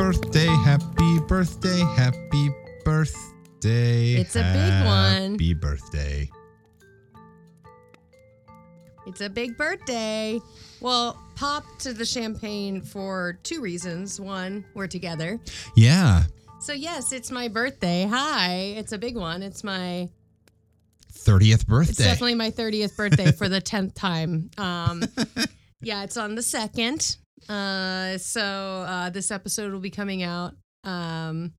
Birthday, happy birthday, happy birthday. It's a big one. Happy birthday. It's a big birthday. Well, pop to the champagne for two reasons. One, we're together. Yeah, So, yes, it's my birthday. Hi. It's a big one. It's my 30th birthday. It's definitely my 30th birthday for the 10th time. Um, yeah, it's on the 2nd. Uh, so uh, this episode will be coming out um,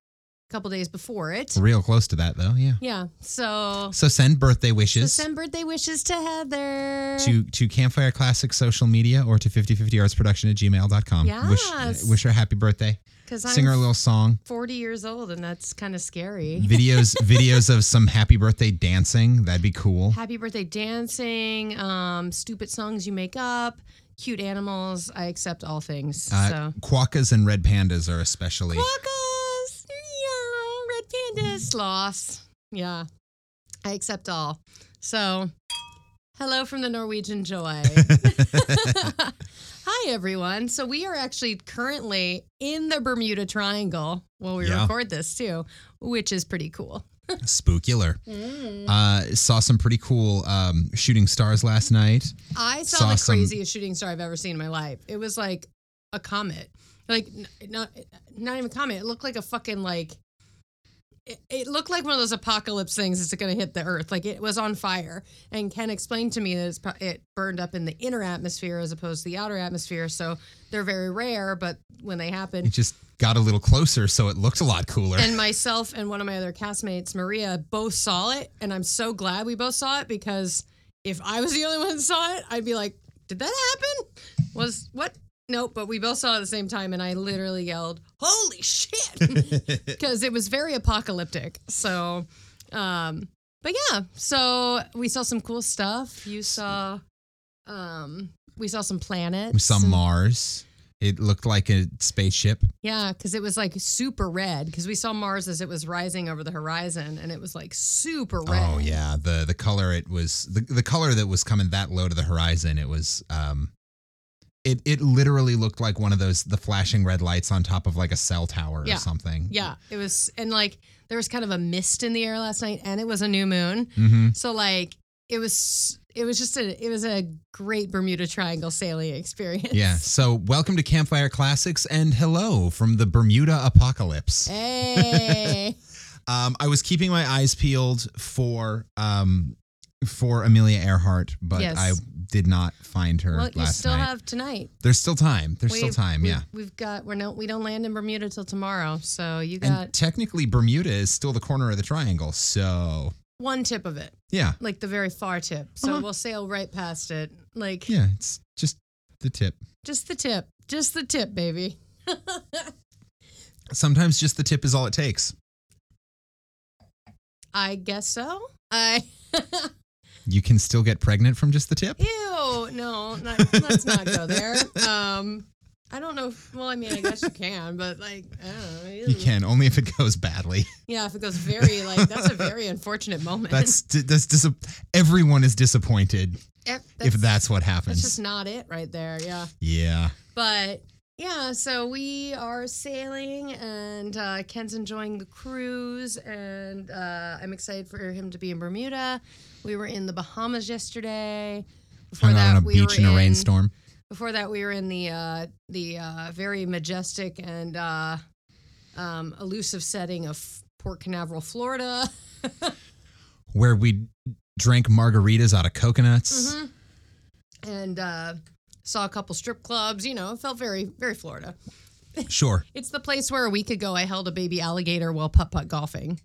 a couple days before it. Real close to that, though, yeah. Yeah. So, So send birthday so wishes send birthday wishes to Heather. to, to Campfire Classic social media or to 5050artsproduction at gmail.com. Wish, Yes. wish her a happy birthday. Sing her a little song. 40 years old and that's kind of scary. Videos videos of some happy birthday dancing. That'd be cool. Happy birthday dancing, um, stupid songs you make up, cute animals. I accept all things. Uh, so. Quokkas and red pandas are especially. Quokkas, yeah, red pandas, sloths. Yeah, I accept all. So, hello from the Norwegian Joy. Hi, everyone. So, we are actually currently in the Bermuda Triangle while we Yeah. record this, too, which is pretty cool. Spookular. Mm. Uh, saw some pretty cool um, shooting stars last night. I saw, Saw the some- craziest shooting star I've ever seen in my life. It was like a comet, like n- not not even a comet. It looked like a fucking like. It, it looked like one of those apocalypse things that's going to hit the earth. Like it was on fire. And Ken explained to me that pro- it burned up in the inner atmosphere as opposed to the outer atmosphere. So they're very rare, but when they happen, It just got a little closer, so it looked a lot cooler. and myself and one of my other castmates, Maria, both saw it, and I'm so glad we both saw it because if I was the only one that saw it, I'd be like, "Did that happen? Was what? Nope." But we both saw it at the same time, and I literally yelled, "Holy shit!" because it was very apocalyptic. So, um, but yeah, so we saw some cool stuff. You saw, um, we saw some planets. we saw Mars. It looked like a spaceship. yeah, because it was like super red. Because we saw Mars as it was rising over the horizon, and it was like super red. Oh yeah, the the color it was the the color that was coming that low to the horizon. It was um, it it literally looked like one of those the flashing red lights on top of like a cell tower Yeah. or something. Yeah, it was, and like there was kind of a mist in the air last night, and it was a new moon. Mm-hmm. So like it was, it was just a, it was a great Bermuda Triangle sailing experience. Yeah. So welcome to Campfire Classics and hello from the Bermuda apocalypse. Hey. Um, I was keeping my eyes peeled for um for Amelia Earhart, but Yes. I did not find her well, you last still night. have tonight. There's still time. There's still We've- time. we've- Yeah. We've got we're no we don't land in Bermuda till tomorrow, so you got. And got technically, Bermuda is still the corner of the triangle. So one tip of it, yeah, like the very far tip. So Uh-huh. we'll sail right past it, like yeah, it's just the tip. just the tip, just the tip, baby. Sometimes just the tip is all it takes. I guess so. I You can still get pregnant from just the tip. ew no, not, let's not go there. Um, I don't know. If, well, I mean, I guess you can, but like, I don't know. You can only if it goes badly. Yeah, if it goes very like that's a very unfortunate moment. That's that's dis- everyone is disappointed Eh, if that's what happens. that's just not it right there. Yeah, yeah. but yeah, so we are sailing, and uh, Ken's enjoying the cruise, and uh, I'm excited for him to be in Bermuda. We were in the Bahamas yesterday. Before Hung out on a we beach were in a rainstorm. Before that, we were in the uh, the uh, very majestic and uh, um, elusive setting of Port Canaveral, Florida. where we drank margaritas out of coconuts. Mhm. And uh, saw a couple strip clubs. You know, it felt very, very Florida. Sure. It's the place where a week ago I held a baby alligator while putt putt golfing.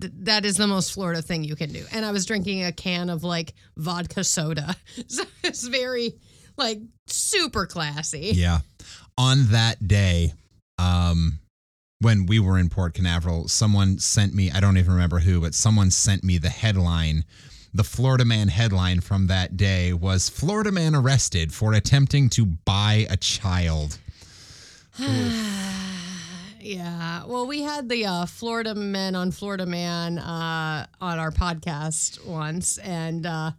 Th- that is the most Florida thing you can do. And I was drinking a can of like vodka soda. So it's very like super classy. Yeah. on that day, um, when we were in Port Canaveral, someone sent me, I don't even remember who, but someone sent me the headline. The Florida Man headline from that day was Florida Man arrested for attempting to buy a child. yeah. Well, we had the uh, Florida Men on Florida Man uh, on our podcast once, and uh,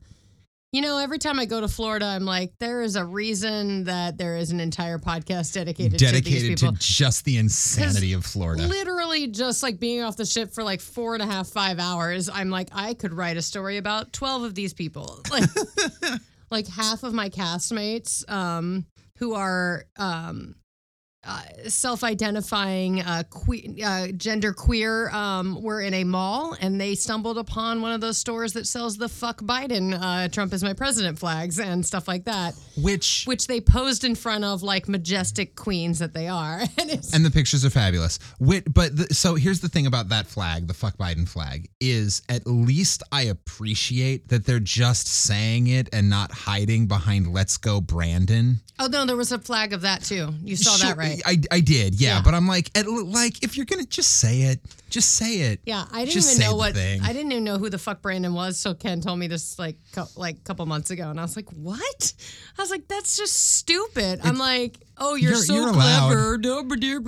you know, every time I go to Florida, I'm like, there is a reason that there is an entire podcast dedicated, to these Dedicated people. to just the insanity of Florida. Literally, just like being off the ship for like four and a half, five hours. I'm like, I could write a story about twelve of these people. Like, like half of my castmates, um, who are um, uh, self-identifying uh, que- uh, gender queer um, were in a mall and they stumbled upon one of those stores that sells the fuck biden uh, trump is my president flags and stuff like that Which which they posed in front of like majestic queens that they are and it's and the pictures are fabulous. Wit, but the, so here's the thing about that flag, the fuck Biden flag, is at least I appreciate that they're just saying it and not hiding behind "Let's go, Brandon." oh no there was a flag of that too you saw Sure, that right I, I did, yeah, Yeah. But I'm like, at, like if you're gonna just say it, just say it. yeah, I didn't Just even know what thing. I didn't even know who the fuck Brandon was. So Ken told me this like co- like couple months ago, and I was like, "What?" I was like, "That's just stupid." I'm like, "Oh, you're, You're- so you're clever,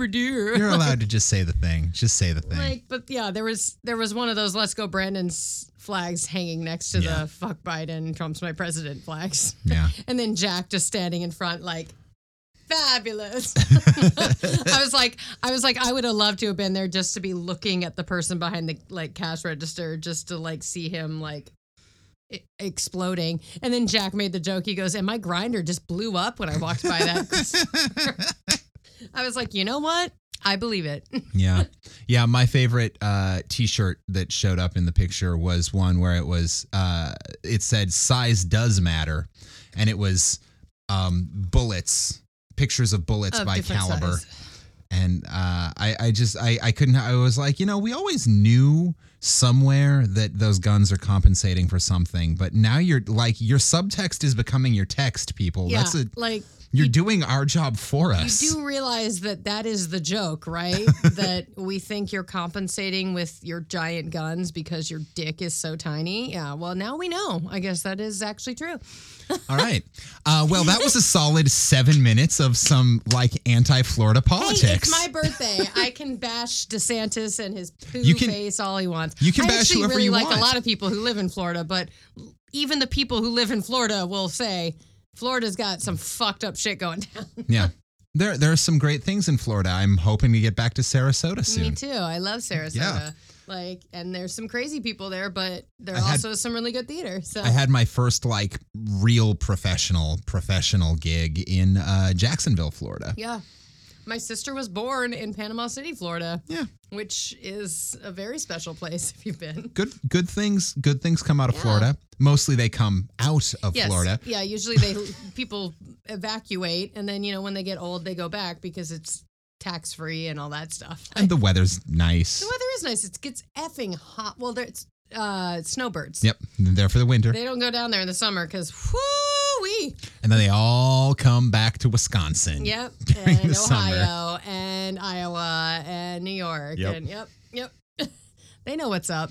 dear." You're allowed to just say the thing. Just say the thing. like, but yeah, there was there was one of those "Let's go, Brandon's" flags hanging next to Yeah. the "Fuck Biden, Trump's my president" flags. yeah. And then Jack just standing in front, like, fabulous. I was like, I was like, I would have loved to have been there just to be looking at the person behind the like cash register, just to like see him like exploding. And then Jack made the joke. He goes, "And my grinder just blew up when I walked by that." I was like, you know what? I believe it. Yeah. Yeah. My favorite uh, t shirt that showed up in the picture was one where it was, uh, it said size does matter. And it was um, bullets, pictures of bullets Of by caliber. size. And uh, I, I just, I, I couldn't, I was like, you know, we always knew somewhere that those guns are compensating for something. But now you're like, your subtext is becoming your text, people. Yeah, That's a, like you're doing our job for us. You do realize that that is the joke, right? that we think you're compensating with your giant guns because your dick is so tiny. Yeah, well, now we know. I guess that is actually true. All right. Uh, well, that was a solid seven minutes of some like anti-Florida politics. Hey, it's my birthday. I can bash DeSantis and his poo You can- face all he wants. you can I bash actually whoever really you like want. a lot of people who live in Florida, but even the people who live in Florida will say Florida's got some fucked up shit going down. yeah. There, there are some great things in Florida. I'm hoping to get back to Sarasota soon. Me too. I love Sarasota. Yeah. Like, and there's some crazy people there, but there are also some really good theater. So I had my first like real professional professional gig in uh, Jacksonville, Florida. Yeah. My sister was born in Panama City, Florida. Yeah. Which is a very special place if you've been. Good, good things. Good things come out of Yeah. Florida. Mostly they come out of Yes. Florida. Yeah, usually they people evacuate and then, you know, when they get old they go back because it's tax free and all that stuff. And the weather's nice. the weather is nice. It gets effing hot. Well, there's uh snowbirds. Yep, they're there for the winter, They don't go down there in the summer because whoo wee. and then they all come back to Wisconsin. Yep. And the summer. Ohio and Iowa and New York. Yep. And yep, yep. they know what's up.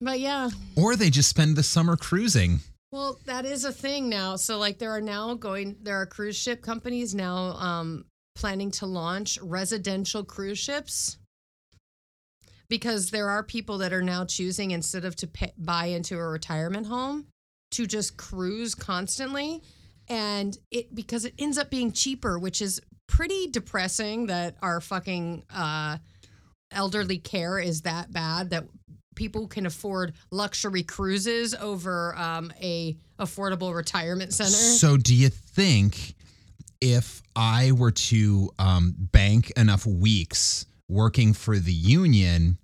But yeah, Or they just spend the summer cruising. well, that is a thing now. So like there are now going there are cruise ship companies now um planning to launch residential cruise ships because there are people that are now choosing instead of to pay, buy into a retirement home to just cruise constantly. And it because it ends up being cheaper which is pretty depressing that our fucking uh elderly care is that bad that people can afford luxury cruises over um, a affordable retirement center. So, do you think if I were to um, bank enough weeks working for the union,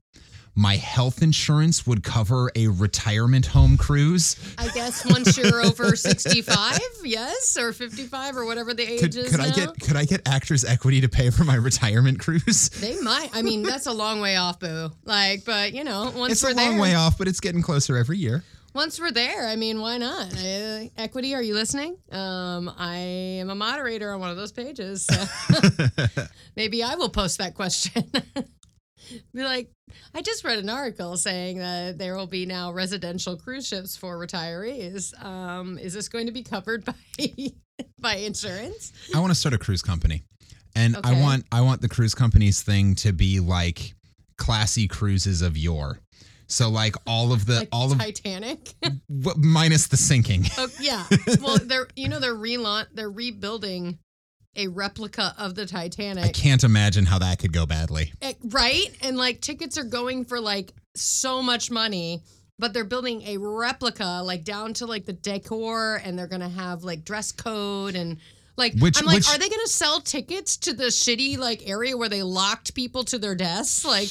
my health insurance would cover a retirement home cruise? i guess once you're over 65 yes or 55 or whatever the age Could, is could now. I get could I get actors equity to pay for my retirement cruise? they might i mean that's a long way off boo like but you know once It's a long there way off, but it's getting closer every year. Once we're there, I mean, why not? I, Equity, are you listening? Um, I am a moderator on one of those pages. So maybe I will post that question. be like, I just read an article saying that there will be now residential cruise ships for retirees. Um, is this going to be covered by by insurance? I want to start a cruise company, and I want I want the cruise company's thing to be like classy cruises of yore. So like all of the Like all of Titanic? w- minus the sinking. oh, yeah. Well, they're you know they're relaunch they're rebuilding a replica of the Titanic. I can't imagine how that could go badly. Eh, right? And like tickets are going for like so much money, but they're building a replica like down to like the decor and they're going to have like dress code and like Which- I'm like which- are they going to sell tickets to the shitty like area where they locked people to their desks? Like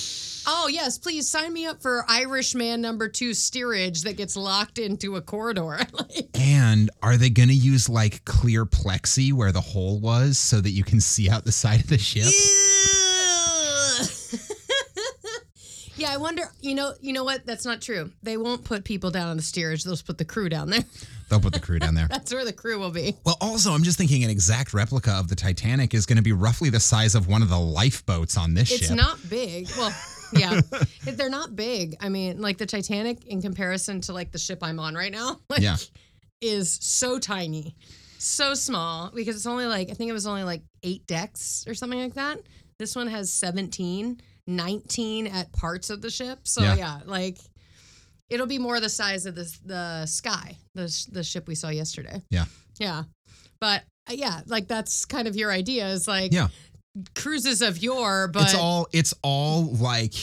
Oh yes, please sign me up for Irishman number 2 steerage that gets locked into a corridor. like And are they going to use like clear plexi where the hole was so that you can see out the side of the ship? yeah, I wonder. You know, you know what? That's not true. They won't put people down on the steerage. They'll just put the crew down there. They'll put the crew down there. That's where the crew will be. Well, also, I'm just thinking an exact replica of the Titanic is going to be roughly the size of one of the lifeboats on this It's ship. It's not big. Well, yeah, If they're not big. I mean, like the Titanic in comparison to like the ship I'm on right now, like, Yeah. is so tiny, so small because it's only like I think it was only like eight decks or something like that. This one has 17, 19 at parts of the ship. So Yeah. yeah, like it'll be more the size of the the sky, the the ship we saw yesterday. Yeah. Yeah. But uh, yeah, like that's kind of your idea is like Yeah. cruises of yore, but it's all it's all like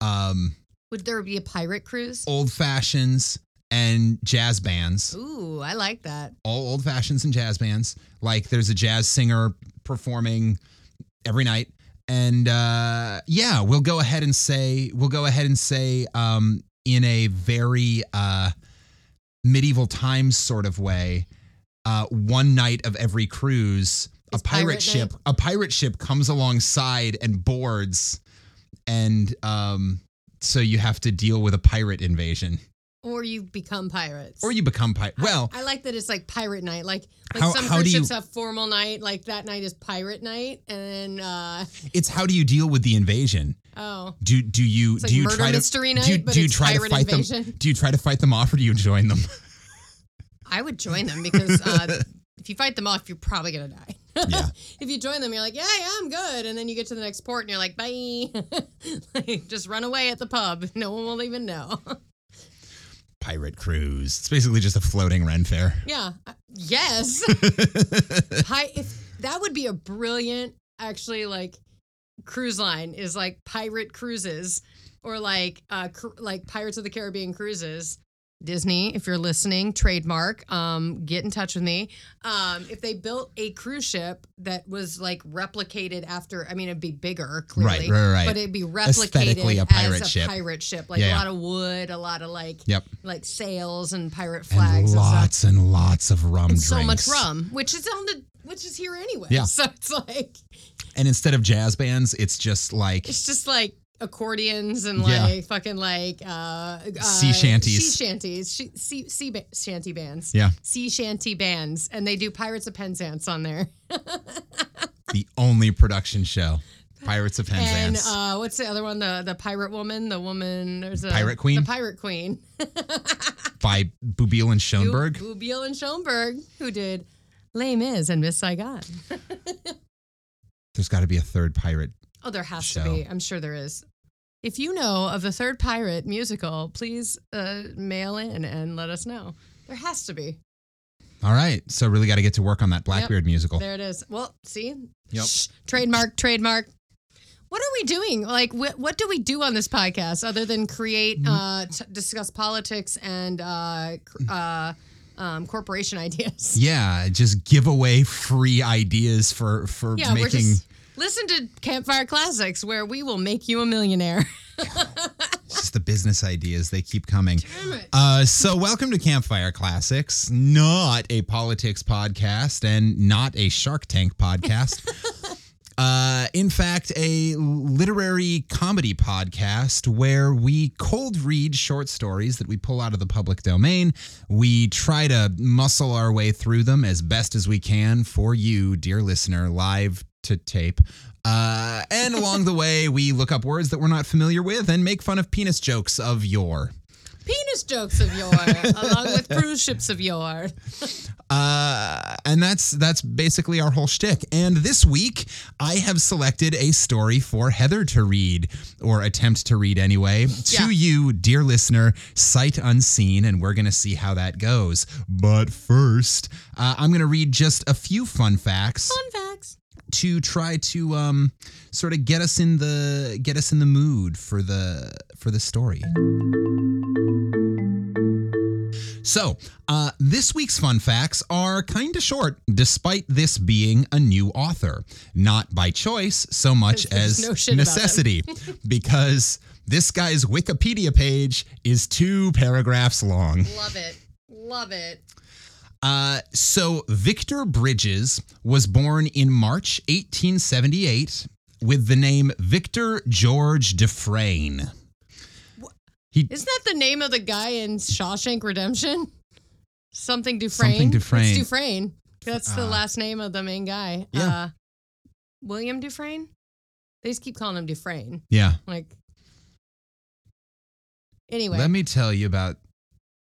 um would there be a pirate cruise? old fashions and jazz bands. Ooh, I like that. All old fashions and jazz bands. Like there's a jazz singer performing every night. And uh yeah, we'll go ahead and say we'll go ahead and say um in a very uh medieval times sort of way, uh one night of every cruise a pirate, pirate ship night? a pirate ship comes alongside and boards and um so you have to deal with a pirate invasion Or you become pirates. or you become pirate well I like that it's like pirate night. Like like How- some how you- ships have formal night. Like that night is pirate night, and then uh, it's how do you deal with the invasion oh, do do you It's do you try to mystery do, but do you try to fight invasion. them do you try to fight them off or do you join them I would join them because uh, if you fight them off, you're probably gonna die. Yeah. if you join them, you're like, yeah, yeah, I'm good, and then you get to the next port and you're like, bye. like, just run away at the pub. No one will even know. Pirate cruise it's basically just a floating ren fair yeah. Uh, Yes. Hi. If that would be a brilliant, actually, like cruise line is like pirate cruises or like uh cr- like Pirates of the Caribbean cruises. Disney, if you're listening, trademark, um, get in touch with me. Um, if they built a cruise ship that was like replicated after, I mean, it'd be bigger, clearly, Right, right, right. but it'd be replicated a pirate as a ship. pirate ship, like Yeah, a lot of wood, a lot of like, Yep. like sails and pirate and flags and, lots and lots of rum and drinks so much rum, which is on the which is here anyway. Yeah. So it's like and instead of jazz bands it's just like it's just like accordions and Yeah. like fucking like uh, uh Sea shanties. sea shanties, she, sea, sea ba- shanty bands, yeah sea shanty bands, and they do Pirates of Penzance on there. the only production show pirates of And penzance uh, what's the other one? The the pirate woman, the woman. There's a Pirate Queen? the pirate queen, by Boublil and schoenberg Boublil and Schoenberg, who did Les Mis and Miss Saigon. there's got to be a third pirate Oh, there has show. to be. I'm sure there is. If you know of the third pirate musical, please uh, mail in and let us know. There has to be. all right so really got to get to work on that blackbeard musical There it is. Well, see? Yep. Shh. Trademark, trademark. What are we doing? Like, wh- what do we do on this podcast other than create, Mm-hmm. uh, t- discuss politics and uh, uh, um, corporation ideas? Yeah, just give away free ideas for for Yeah, making just listen to Campfire Classics, where we will make you a millionaire. just the business ideas. They keep coming. Uh, so welcome to Campfire Classics, not a politics podcast and not a Shark Tank podcast. Uh, in fact, a literary comedy podcast where we cold read short stories that we pull out of the public domain. We try to muscle our way through them as best as we can for you, dear listener, live to tape. Uh, and along the way, we look up words that we're not familiar with and make fun of penis jokes of yore. Penis jokes of yore, along with cruise ships of yore. Uh, and that's that's basically our whole shtick. And this week, I have selected a story for Heather to read or attempt to read anyway to Yeah. you, dear listener, sight unseen, and we're gonna see how that goes. But first, uh, I'm gonna read just a few fun facts Fun facts. To try to um, sort of get us in the get us in the mood for the for the story. So, uh, this week's fun facts are kind of short, despite this being a new author. Not by choice so much as no shit about them. necessity, because this guy's Wikipedia page is two paragraphs long. Love it. Love it. Uh, so Victor Bridges was born in March 1878 with the name Victor George Dufresne. Isn't that the name of the guy in Shawshank Redemption? Something Dufresne. Something Dufresne. It's Dufresne. That's the Uh, last name of the main guy. Yeah. Uh, William Dufresne? They just keep calling him Dufresne. Yeah. Like, anyway, Let me tell you about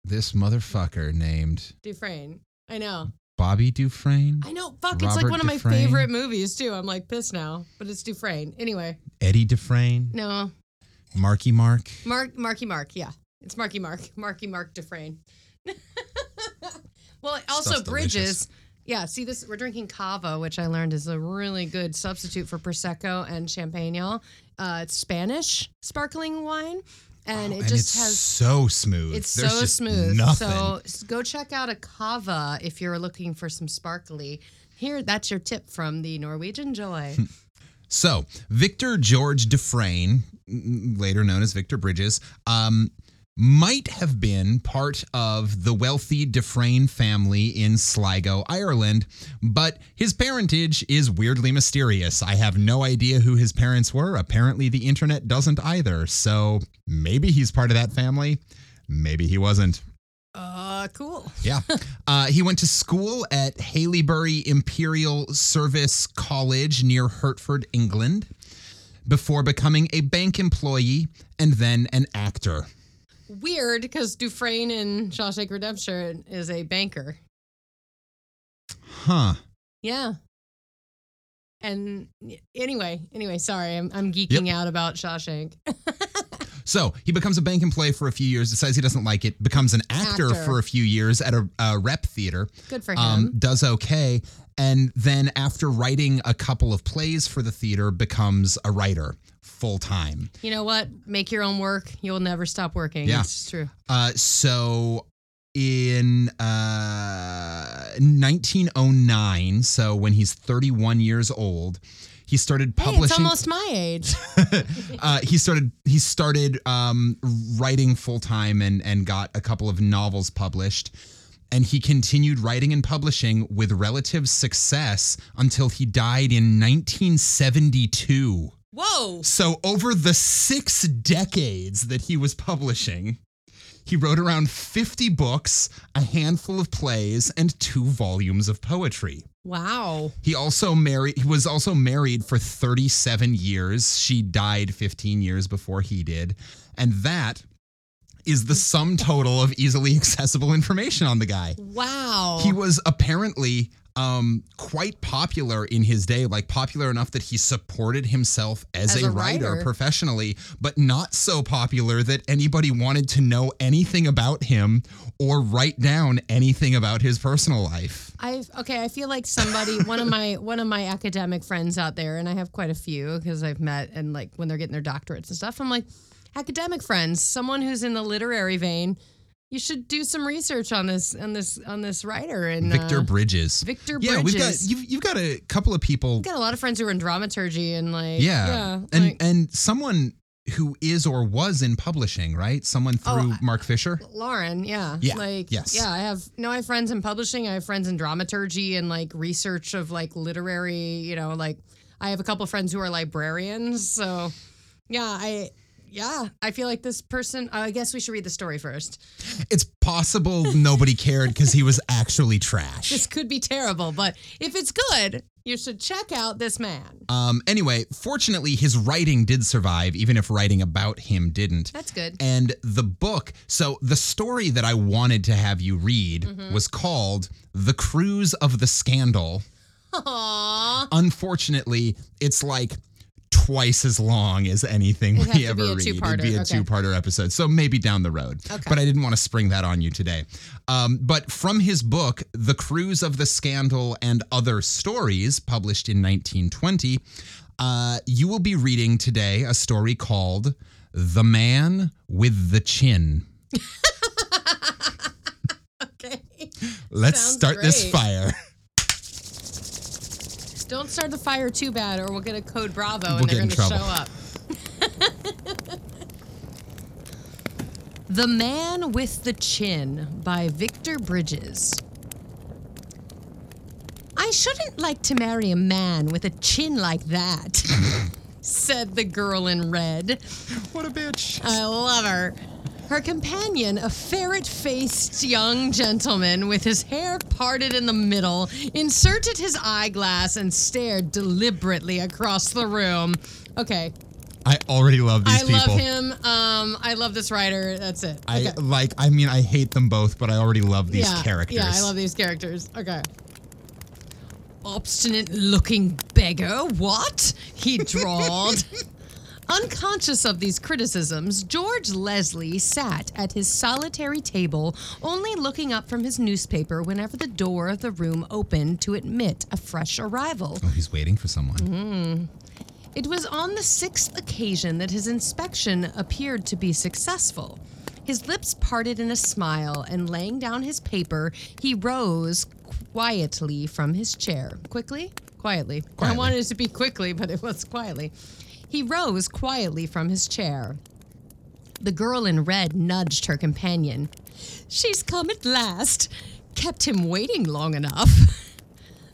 this motherfucker named Dufresne. I know. Bobby Dufresne, I know. Fuck, it's like one of my Dufresne. favorite movies, too. I'm like pissed now, but it's Dufresne. Anyway, Eddie Dufresne, no. Marky Mark. Mark, Marky Mark. Yeah. It's Marky Mark. Marky Mark Dufresne. well, also Stuff's Bridges. delicious. Yeah, see this we're drinking cava, which I learned is a really good substitute for prosecco and champagne, y'all. Uh, it's Spanish sparkling wine and Oh, it and just it's has so smooth. it's There's so smooth. Nothing. So go check out a cava if you're looking for some sparkly. Here, that's your tip from the Norwegian Joy. So, Victor George Dufresne, later known as Victor Bridges, um, might have been part of the wealthy Dufresne family in Sligo, Ireland, but his parentage is weirdly mysterious. I have no idea who his parents were. Apparently, the internet doesn't either. So, maybe he's part of that family. Maybe he wasn't. uh, cool. Yeah. Uh, he went to school at Haileybury Imperial Service College near Hertford, England, before becoming a bank employee and then an actor. Weird because Dufresne in Shawshank Redemption is a banker. Huh. Yeah. And anyway, anyway, sorry, I'm, I'm geeking out about Shawshank. So he becomes a bank employee for a few years, decides he doesn't like it, becomes an actor, Actor. for a few years at a, a rep theater, Good for him. um, does okay, and then after writing a couple of plays for the theater, becomes a writer full time. you know what? Make your own work. You'll never stop working. Yeah. It's true. Uh, so in uh, 1909, so when he's 31 years old, he started Hey, it's publishing. almost my age. uh, he started he started um, writing full time and and got a couple of novels published. And he continued writing and publishing with relative success until he died in 1972. Whoa. So, over the six decades that he was publishing, he wrote around 50 books, a handful of plays, and two volumes of poetry. Wow. He also married he was also married for 37 years. She died 15 years before he did. And that is the sum total of easily accessible information on the guy. Wow. He was apparently um, quite popular in his day, like popular enough that he supported himself as, As a, a writer, writer. professionally, but not so popular that anybody wanted to know anything about him or write down anything about his personal life. I okay. I feel like somebody, one of my one of my academic friends out there, and I have quite a few because I've met and like when they're getting their doctorates and stuff. I'm like, academic friends, someone who's in the literary vein. You should do some research on this on this on this writer and Victor uh, Bridges. Victor Yeah, we've got you've, you've got a couple of people. I've got a lot of friends who are in dramaturgy and like Yeah, yeah, and like, and someone who is or was in publishing, right? Someone Oh, through I- Mark Fisher. Lauren, yeah. Yeah, Like yes. yeah, I have no I have friends in publishing, I have friends in dramaturgy and like research of like literary, you know, like I have a couple friends who are librarians, so yeah, I yeah, I feel like this person. I guess we should read the story first. It's possible nobody cared because he was actually trash. This could be terrible, but if it's good, you should check out this man. Um, anyway, fortunately, his writing did survive, even if writing about him didn't. That's good. And the book, so the story that I wanted to have you read Mm-hmm. was called The Cruise of the Scandal. Aww. Unfortunately, it's like twice as long as anything It'd we ever read. It'd be a okay. two-parter episode, so maybe down the road. Okay. But I didn't want to spring that on you today. Um, but from his book, The Cruise of the Scandal and Other Stories, published in 1920, uh, you will be reading today a story called The Man with the Chin. Okay. Let's Sounds start this fire. Don't start the fire too bad, or we'll get a code Bravo We'll and they're going to show up. the Man with the Chin by Victor Bridges. I shouldn't like to marry a man with a chin like that, said the girl in red. What a bitch. I love her. Her companion, a ferret faced young gentleman with his hair parted in the middle, inserted his eyeglass and stared deliberately across the room. Okay, I already love these I people. I love him. Um, I love this writer. That's it. I like. I mean, I hate them both, but I already love these yeah, characters. Yeah, I love these characters. Okay. Obstinate looking beggar, what? He drawled. Unconscious of these criticisms, George Leslie sat at his solitary table, only looking up from his newspaper whenever the door of the room opened to admit a fresh arrival. Oh, he's waiting for someone. Mm-hmm. It was on the sixth occasion that his inspection appeared to be successful. His lips parted in a smile, and laying down his paper, he rose quietly from his chair. Quickly? Quietly. I wanted it to be quickly, but it was quietly. He rose quietly from his chair. The girl in red nudged her companion. She's come at last. Kept him waiting long enough.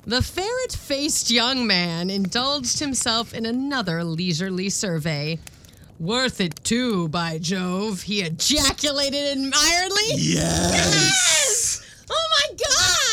The ferret faced young man indulged himself in another leisurely survey. Worth it too, by Jove, he ejaculated admiringly. Yes. yes! Oh my god!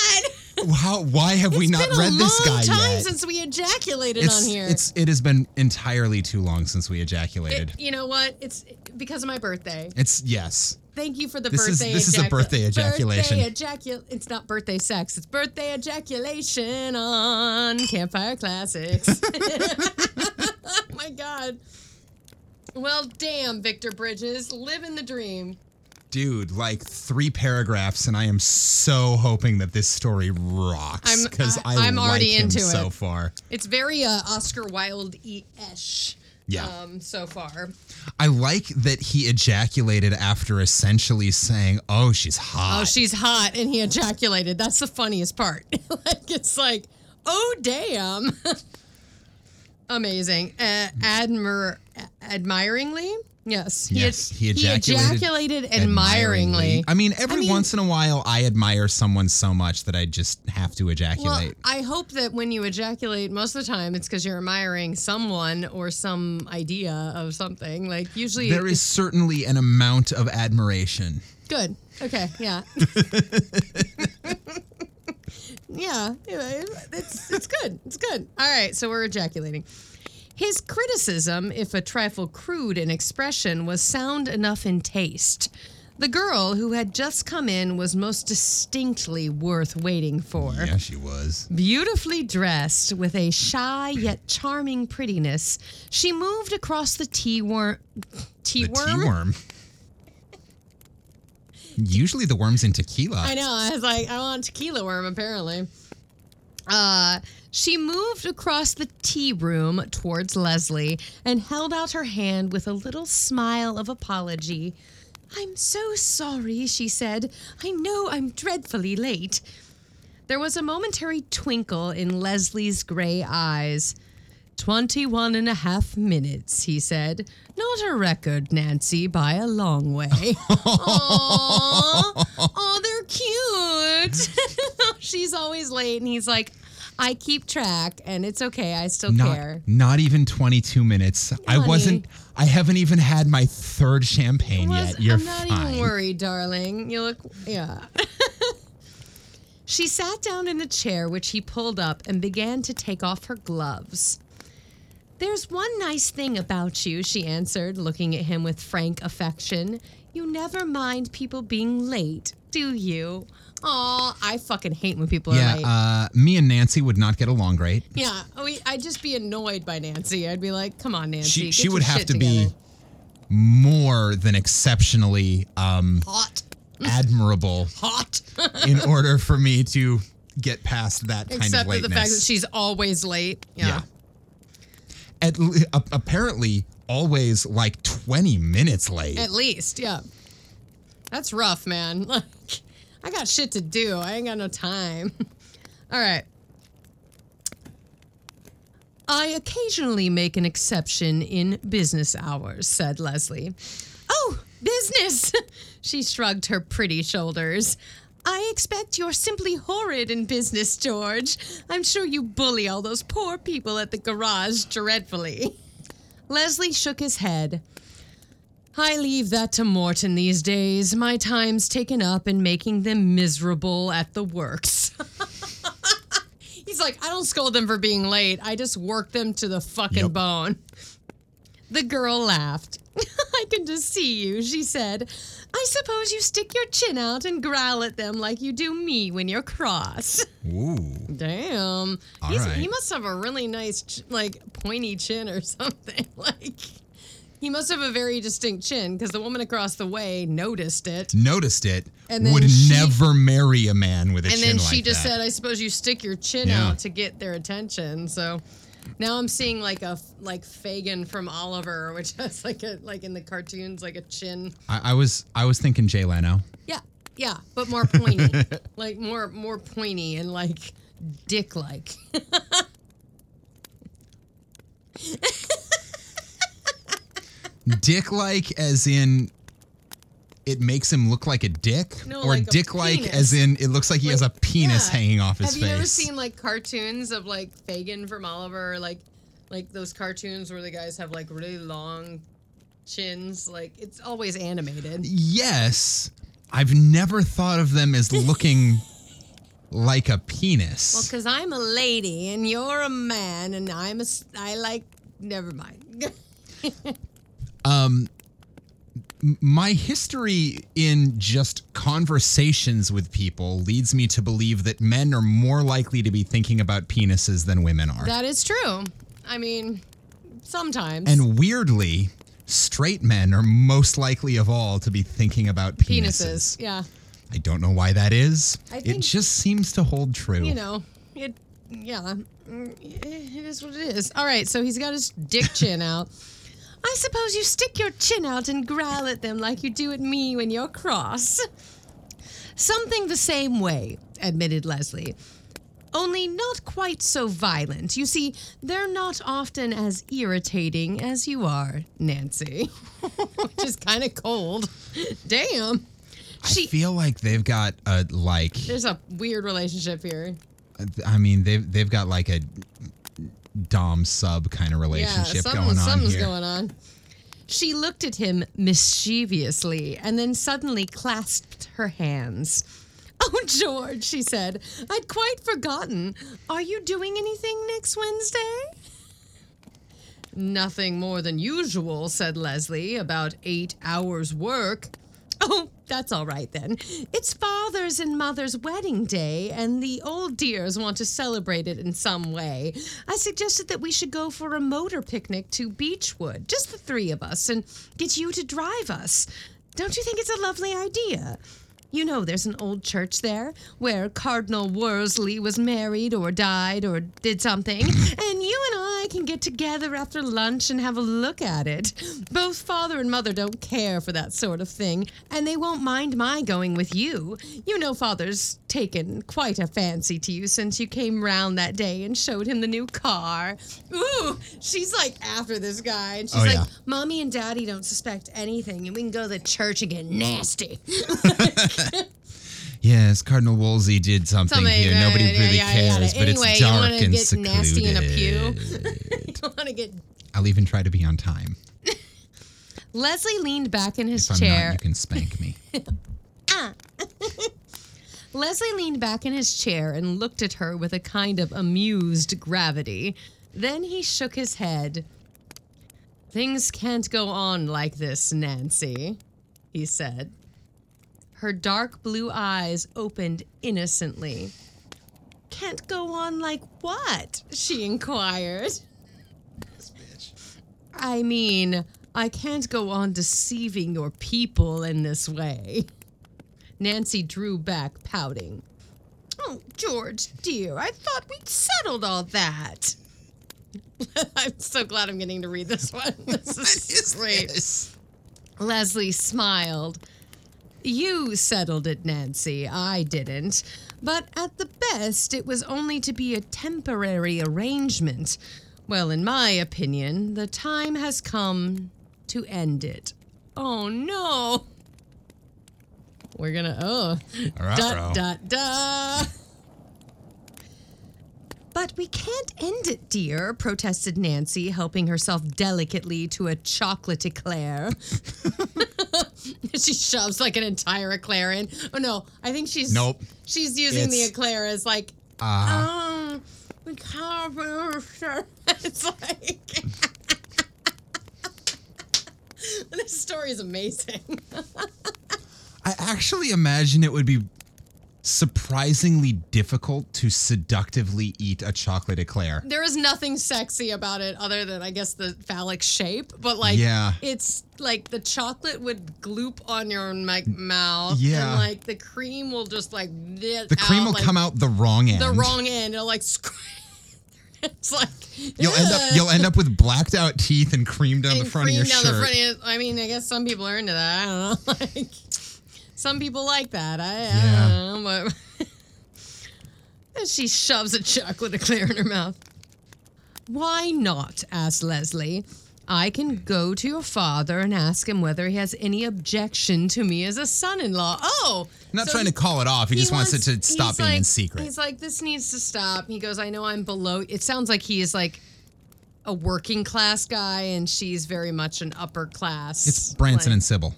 How? Why have we It's not been read a this long guy time yet? since we ejaculated it's, on here. it's. It has been entirely too long since we ejaculated. It- you know what? It's because of my birthday. it's yes. Thank you for the This is- birthday. this is a birthday ejaculation. Birthday ejacul- It's not birthday sex. It's birthday ejaculation on Campfire Classics. oh my god. Well, damn, Victor Bridges, living the dream. Dude, like three paragraphs, and I am so hoping that this story rocks I'm- because I- I, I'm like already into so it. far. It's very uh, Oscar Wilde ish. Yeah. Um, so far. I like that he ejaculated after essentially saying, "Oh, she's hot." Oh, she's hot, and he ejaculated. That's the funniest part. like it's like, oh damn, amazing. Uh, admir, admiringly, yes, he, Yes, he he ejaculated ejaculated admiringly. I mean, every mean- once in a while, I admire someone so much that I just have to Well, ejaculate. I hope that when you ejaculate, most of the time it's because you're admiring someone or some idea of something. Like usually, there is certainly an amount of admiration. Good. Okay. Yeah. yeah. It's it's good. It's good. All right. So we're ejaculating. His criticism, if a trifle crude in expression, was sound enough in taste. The girl who had just come in was most distinctly worth waiting for. Yeah, she was. Beautifully dressed with a shy yet charming prettiness, she moved across the tea worm. Tea The worm? tea worm. Usually the worm's in tequila. I know. I was like, I want tequila worm, apparently. Uh, she moved across the tea room towards Leslie and held out her hand with a little smile of apology. I'm so sorry, she said. I know I'm dreadfully late. There was a momentary twinkle in Leslie's gray eyes. Twenty-one and a half minutes, he said. Not a record, Nancy, by a long way. Aww. Oh, they're cute. She's always late, and he's like, I keep track, and it's okay. I still Not, care. not even 22 minutes. I wasn't. I haven't even had my third champagne Was- yet. You're I'm not fine. even worried, darling. You look, yeah. she sat down in a chair, which he pulled up, and began to take off her gloves. There's one nice thing about you, she answered, looking at him with frank affection. You never mind people being late, do you? Aw, I fucking hate when people are Yeah, late. uh, me and Nancy would not get along great. yeah, we, I'd just be annoyed by Nancy. I'd be like, come on, Nancy. She she would have to together." be more than exceptionally um, hot. admirable Hot. in order for me to get past that kind Except of for lateness. the fact that she's always late. Yeah. yeah. At, apparently, always like 20 minutes late. At least, yeah. That's rough, man. I got shit to do. I ain't got no time. All right. I occasionally make an exception in business hours, said Leslie. Oh, business! she shrugged her pretty shoulders. I expect you're simply horrid in business, George. I'm sure you bully all those poor people at the garage dreadfully. Leslie shook his head. I leave that to Morton these days. My time's taken up in making them miserable at the works. He's like, I don't scold them for being late. I just work them to the fucking Yep. bone. The girl laughed. I can just see you, she said. I suppose you stick your chin out and growl at them like you do me when you're cross. Ooh. Damn. Right. He must have a really nice, like, pointy chin or something. Like, he must have a very distinct chin because the woman across the way noticed it. Noticed it. And then would she- never marry a man with a chin. And then like she just that. said, I suppose you stick your chin Yeah. out to get their attention. So now I'm seeing like a, like Fagin from Oliver, which has like a, like in the cartoons, like a chin. I, I was I was thinking Jay Leno. Yeah. Yeah. But more pointy. like more, more pointy and like dick like. Dick like as in it makes him look like a dick? No, or like dick like as in it looks like he has a penis yeah. hanging off his Have face. Have you ever seen like cartoons of like Fagin from Oliver, like like those cartoons where the guys have like really long chins? Like it's always animated. yes. I've never thought of them as looking like a penis. Well, because I'm a lady and you're a man, and I'm a I like. Never mind. um my history in just conversations with people leads me to believe that men are more likely to be thinking about penises than women are. that is true. I mean, sometimes. and weirdly, straight men are most likely of all to be thinking about penises. penises. Yeah. I don't know why that is. I it just seems to hold true. You know, it. Yeah. Mm, It is what it is. All right. So he's got his dick chin out. I suppose you stick your chin out and growl at them like you do at me when you're cross. Something the same way, admitted Leslie. Only not quite so violent. You see, they're not often as irritating as you are, Nancy. Which is kind of cold. Damn. I She, feel like they've got a like. there's a weird relationship here. I mean, they've they've got like a dom sub kind of relationship yeah, going on something's here. going on. She looked at him mischievously and then suddenly clasped her hands. Oh, George, she said, I'd quite forgotten. Are you doing anything next Wednesday? Nothing more than usual, said Leslie, about eight hours' work. Oh, that's all right then. It's father's and mother's wedding day, and the old dears want to celebrate it in some way. I suggested that we should go for a motor picnic to Beechwood, just the three of us, and get you to drive us. Don't you think it's a lovely idea? You know, there's an old church there where Cardinal Wolsey was married or died or did something, and you and I can get together after lunch and have a look at it. Both father and mother don't care for that sort of thing, and they won't mind my going with you. You know, father's taken quite a fancy to you since you came round that day and showed him the new car. Ooh, she's like after this guy, and she's Oh, like, yeah. Mommy and Daddy don't suspect anything, and we can go to the church and get nasty. Yes, Cardinal Wolsey did something, Something, here. uh, Nobody really yeah, cares, yeah. but Anyway, it's you dark and get secluded. nasty in a pew? want to get I'll even try to be on time. Leslie leaned back in his If chair. not, you can spank me. ah. Leslie leaned back in his chair and looked at her with a kind of amused gravity. Then he shook his head. Things can't go on like this, Nancy, he said. Her dark blue eyes opened innocently. Can't go on like what? she inquired. I mean, I can't go on deceiving your people in this way. Nancy drew back, pouting. Oh, George, dear, I thought we'd settled all that. I'm so glad I'm getting to read this one. This is, great. Leslie smiled. You settled it, Nancy. I didn't. But at the best, it was only to be a temporary arrangement. Well, in my opinion, the time has come to end it. Oh, no. We're gonna, oh. Ruh-roh. Dot, dot, dot. But we can't end it, dear, protested Nancy, helping herself delicately to a chocolate eclair. she shoves like an entire eclair in. Oh no, I think she's Nope. She's using the It's- eclair as like Uh, oh, we can't it's like this story is amazing. I actually imagine it would be surprisingly difficult to seductively eat a chocolate eclair. There is nothing sexy about it other than I guess the phallic shape, but like Yeah. it's like the chocolate would gloop on your like mouth, Yeah. and like the cream will just like The cream will come out the wrong end. the wrong end. It'll like it's like You'll end up you'll end up with blacked out teeth and cream down and the front of your shirt. the front. Of I mean, I guess some people are into that. I don't know. Like some people like that. I, I don't know, and she shoves a chocolate eclair in her mouth. Why not? asked Leslie. I can go to your father and ask him whether he has any objection to me as a son-in-law. Oh, I'm not so trying he- to call it off. He, just wants, it to stop being in secret. He's like, this needs to stop. He goes, I know I'm below. It sounds like he is like a working class guy, and she's very much an upper class. It's Branson like- and Sybil.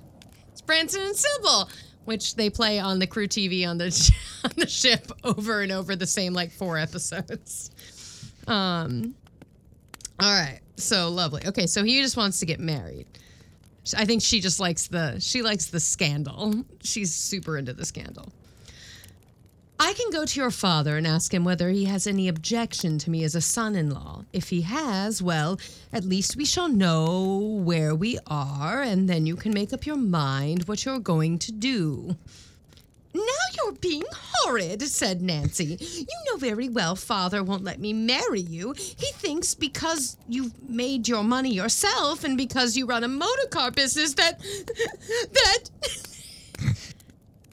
it's Branson and Sybil, which they play on the crew TV on the on the ship over and over the same like four episodes. Um. All right, so lovely. Okay, so he just wants to get married. I think she just likes the she likes the scandal. She's super into the scandal. I can go to your father and ask him whether he has any objection to me as a son in law. If he has, well, at least we shall know where we are, and then you can make up your mind what you're going to do. Now you're being horrid, said Nancy. You know very well father won't let me marry you. He thinks because you've made your money yourself and because you run a motor car business that. that.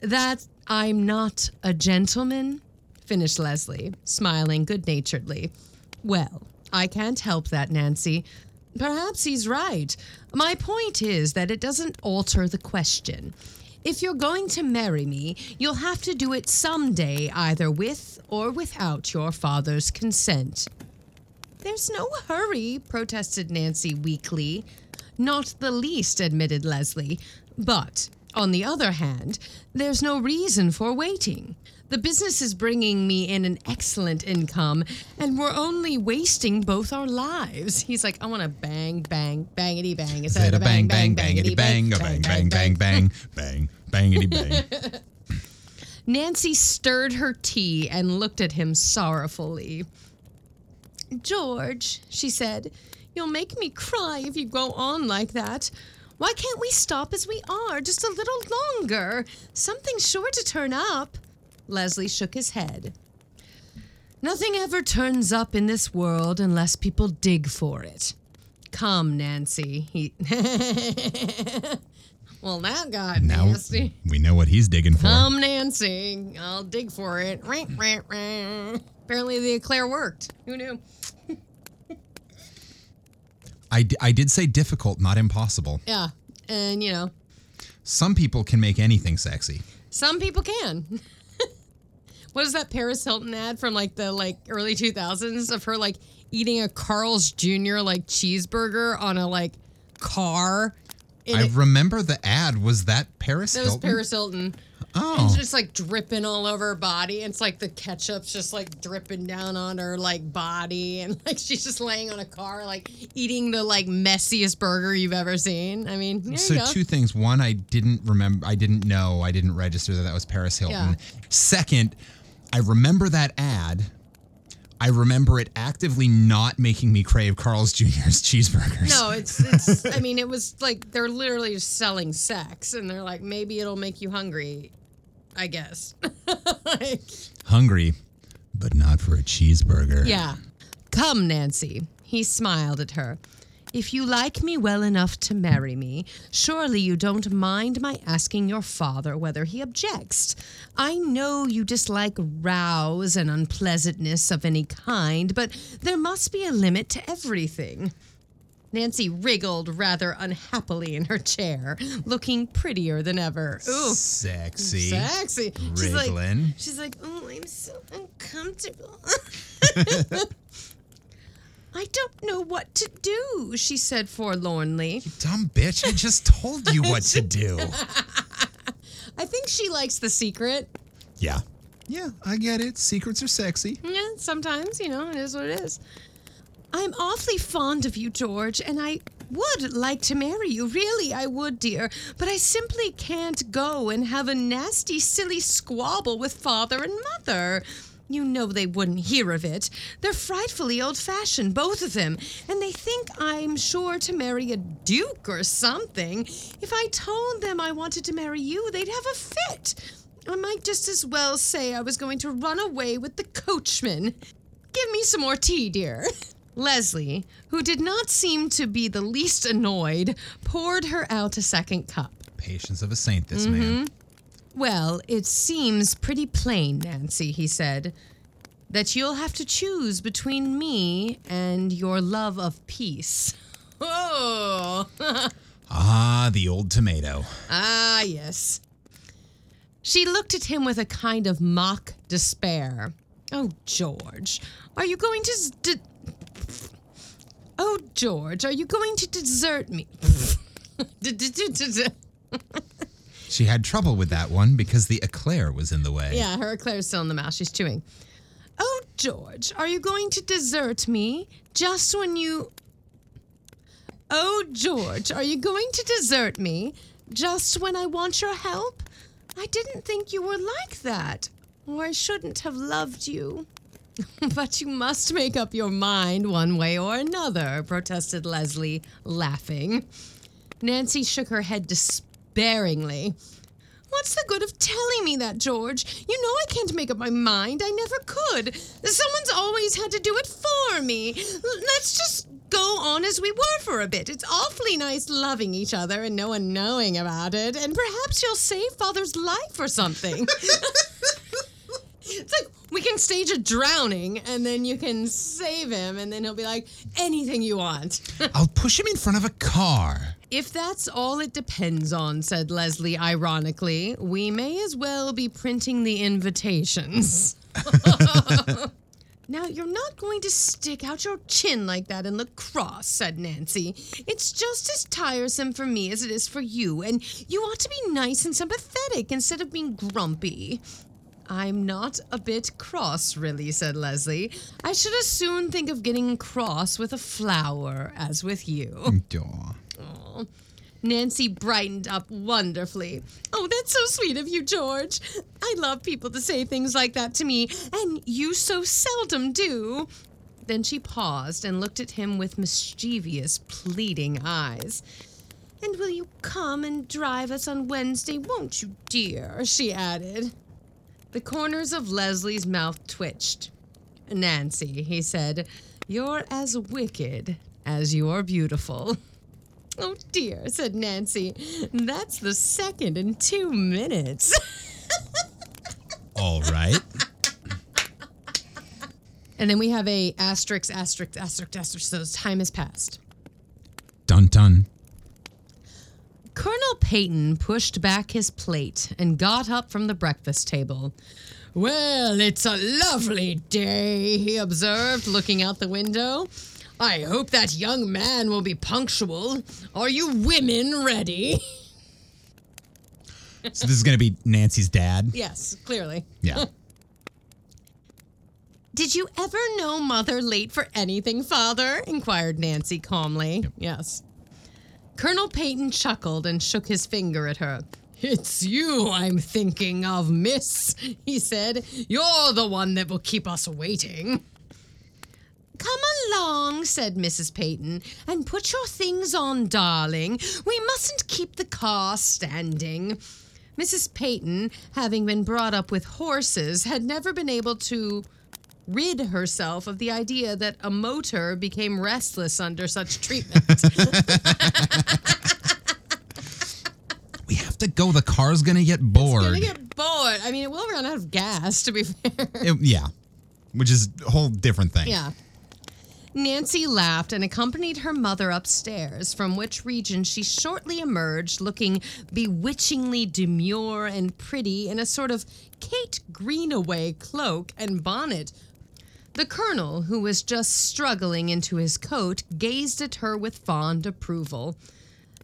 that I'm not a gentleman, finished Leslie, smiling good naturedly. Well, I can't help that, Nancy. Perhaps he's right. My point is that it doesn't alter the question. If you're going to marry me, you'll have to do it someday, either with or without your father's consent. There's no hurry, protested Nancy weakly. Not the least, admitted Leslie. But, on the other hand, there's no reason for waiting. The business is bringing me in an excellent income, and we're only wasting both our lives. He's like, I want to bang, bang, bangity bang. Instead Said a bang, bang, bangity bang, a bang, bang, bang, bang, bang, bangity bang. Nancy stirred her tea and looked at him sorrowfully. George, she said, you'll make me cry if you go on like that. Why can't we stop as we are just a little longer? Something's sure to turn up. Leslie shook his head. Nothing ever turns up in this world unless people dig for it. Come, Nancy. He. well, that got Now nasty. we know what he's digging for. Come, Nancy. I'll dig for it. Apparently, the eclair worked. Who knew? I, d- I did say difficult, not impossible. Yeah. And, you know, Some people can make anything sexy. some people can. what is that Paris Hilton ad from like the like early 2000s of her like eating a Carl's Jr. like cheeseburger on a like car? I remember the ad. Was that Paris that was Paris Hilton. Oh. It's just like dripping all over her body. It's like the ketchup's just like dripping down on her like body, and like she's just laying on a car, like eating the like messiest burger you've ever seen. I mean, there So two things. One, I didn't remember. I didn't know. I didn't register that that was Paris Hilton. Yeah. Second, I remember that ad. I remember it actively not making me crave Carl's Jr.'s cheeseburgers. No, it's it's. I mean, it was like they're literally just selling sex, and they're like, maybe it'll make you hungry. I guess. Like, Hungry, but not for a cheeseburger. yeah. Come, Nancy. He smiled at her. If you like me well enough to marry me, surely you don't mind my asking your father whether he objects. I know you dislike rows and unpleasantness of any kind, but there must be a limit to everything. Nancy wriggled rather unhappily in her chair, looking prettier than ever. Ooh, Sexy. sexy. She's like, she's like, oh, I'm so uncomfortable. I don't know what to do, she said forlornly. You Dumb bitch. I just told you what to do. I think she likes the secret. Yeah. Yeah, I get it. Secrets are sexy. Yeah, sometimes, you know, it is what it is. I'm awfully fond of you, George, and I would like to marry you. Really, I would, dear. But I simply can't go and have a nasty, silly squabble with father and mother. You know they wouldn't hear of it. They're frightfully old fashioned, both of them, and they think I'm sure to marry a duke or something. If I told them I wanted to marry you, they'd have a fit. I might just as well say I was going to run away with the coachman. Give me some more tea, dear. Leslie, who did not seem to be the least annoyed, poured her out a second cup. Patience of a saint, this Mm-hmm. man. Well, it seems pretty plain, Nancy, he said, that you'll have to choose between me and your love of peace. Oh, Ah, the old tomato. ah, yes. She looked at him with a kind of mock despair. Oh, George, are you going to. De- oh, George, are you going to desert me? She had trouble with that one because the eclair was in the way. Yeah, her eclair's still in the mouth. She's chewing. Oh, George, are you going to desert me just when you. Oh, George, are you going to desert me just when I want your help? I didn't think you were like that, or I shouldn't have loved you. but you must make up your mind one way or another, protested Leslie, laughing. Nancy shook her head despairingly. What's the good of telling me that, George? You know I can't make up my mind. I never could. Someone's always had to do it for me. Let's just go on as we were for a bit. It's awfully nice loving each other and no one knowing about it. And perhaps you'll save Father's life or something. it's like we can stage a drowning and then you can save him and then he'll be like, anything you want. I'll push him in front of a car. If that's all it depends on, said Leslie ironically, we may as well be printing the invitations. now, you're not going to stick out your chin like that and look cross, said Nancy. It's just as tiresome for me as it is for you, and you ought to be nice and sympathetic instead of being grumpy. I'm not a bit cross, really, said Leslie. I should as soon think of getting cross with a flower as with you. Aw. Nancy brightened up wonderfully. Oh, that's so sweet of you, George. I love people to say things like that to me, and you so seldom do. Then she paused and looked at him with mischievous, pleading eyes. And will you come and drive us on Wednesday, won't you, dear? she added. The corners of Leslie's mouth twitched. Nancy, he said, you're as wicked as you're beautiful. Oh dear, said Nancy. That's the second in two minutes. All right. and then we have a asterisk, asterisk, asterisk, asterisk. So time has passed. dun dun. Colonel Peyton pushed back his plate and got up from the breakfast table. Well, it's a lovely day, he observed, looking out the window. I hope that young man will be punctual. Are you women ready? So this is going to be Nancy's dad. yes, clearly. Yeah. Did you ever know mother late for anything, father? inquired Nancy calmly. Yes. Colonel Peyton chuckled and shook his finger at her. It's you I'm thinking of, miss, he said. You're the one that will keep us waiting. Come along, said Mrs. Peyton, and put your things on, darling. We mustn't keep the car standing. Mrs. Peyton, having been brought up with horses, had never been able to rid herself of the idea that a motor became restless under such treatment. we have to go. The car's going to get bored. Gonna get bored. I mean, it will run out of gas, to be fair. It- yeah. Which is a whole different thing. Yeah. Nancy laughed and accompanied her mother upstairs, from which region she shortly emerged looking bewitchingly demure and pretty in a sort of Kate Greenaway cloak and bonnet. The colonel, who was just struggling into his coat, gazed at her with fond approval.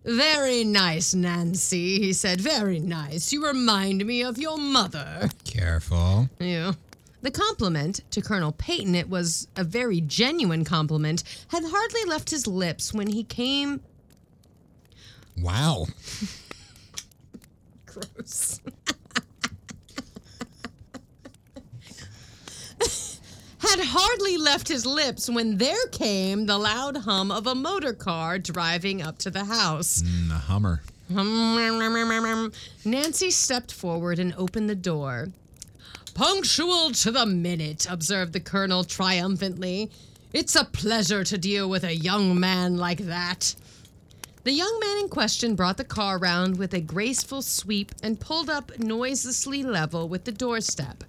Very nice, Nancy, he said. Very nice. You remind me of your mother. Careful. Yeah. The compliment to Colonel Peyton, it was a very genuine compliment, had hardly left his lips when he came. Wow. Gross. had hardly left his lips when there came the loud hum of a motor car driving up to the house. Mm, a Hummer. Nancy stepped forward and opened the door. Punctual to the minute, observed the colonel triumphantly. It's a pleasure to deal with a young man like that. The young man in question brought the car round with a graceful sweep and pulled up noiselessly level with the doorstep.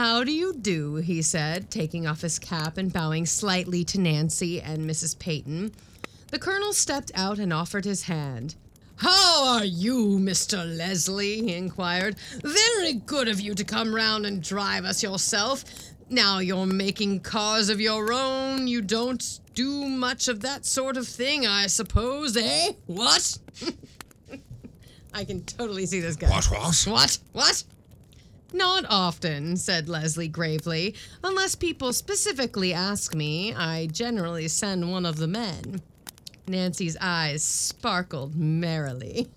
How do you do? he said, taking off his cap and bowing slightly to Nancy and Mrs. Peyton. The colonel stepped out and offered his hand. How are you, Mr. Leslie? he inquired. Very good of you to come round and drive us yourself. Now you're making cars of your own. You don't do much of that sort of thing, I suppose, eh? What? I can totally see this guy. What, what? What? What? Not often, said Leslie gravely. Unless people specifically ask me, I generally send one of the men. Nancy's eyes sparkled merrily.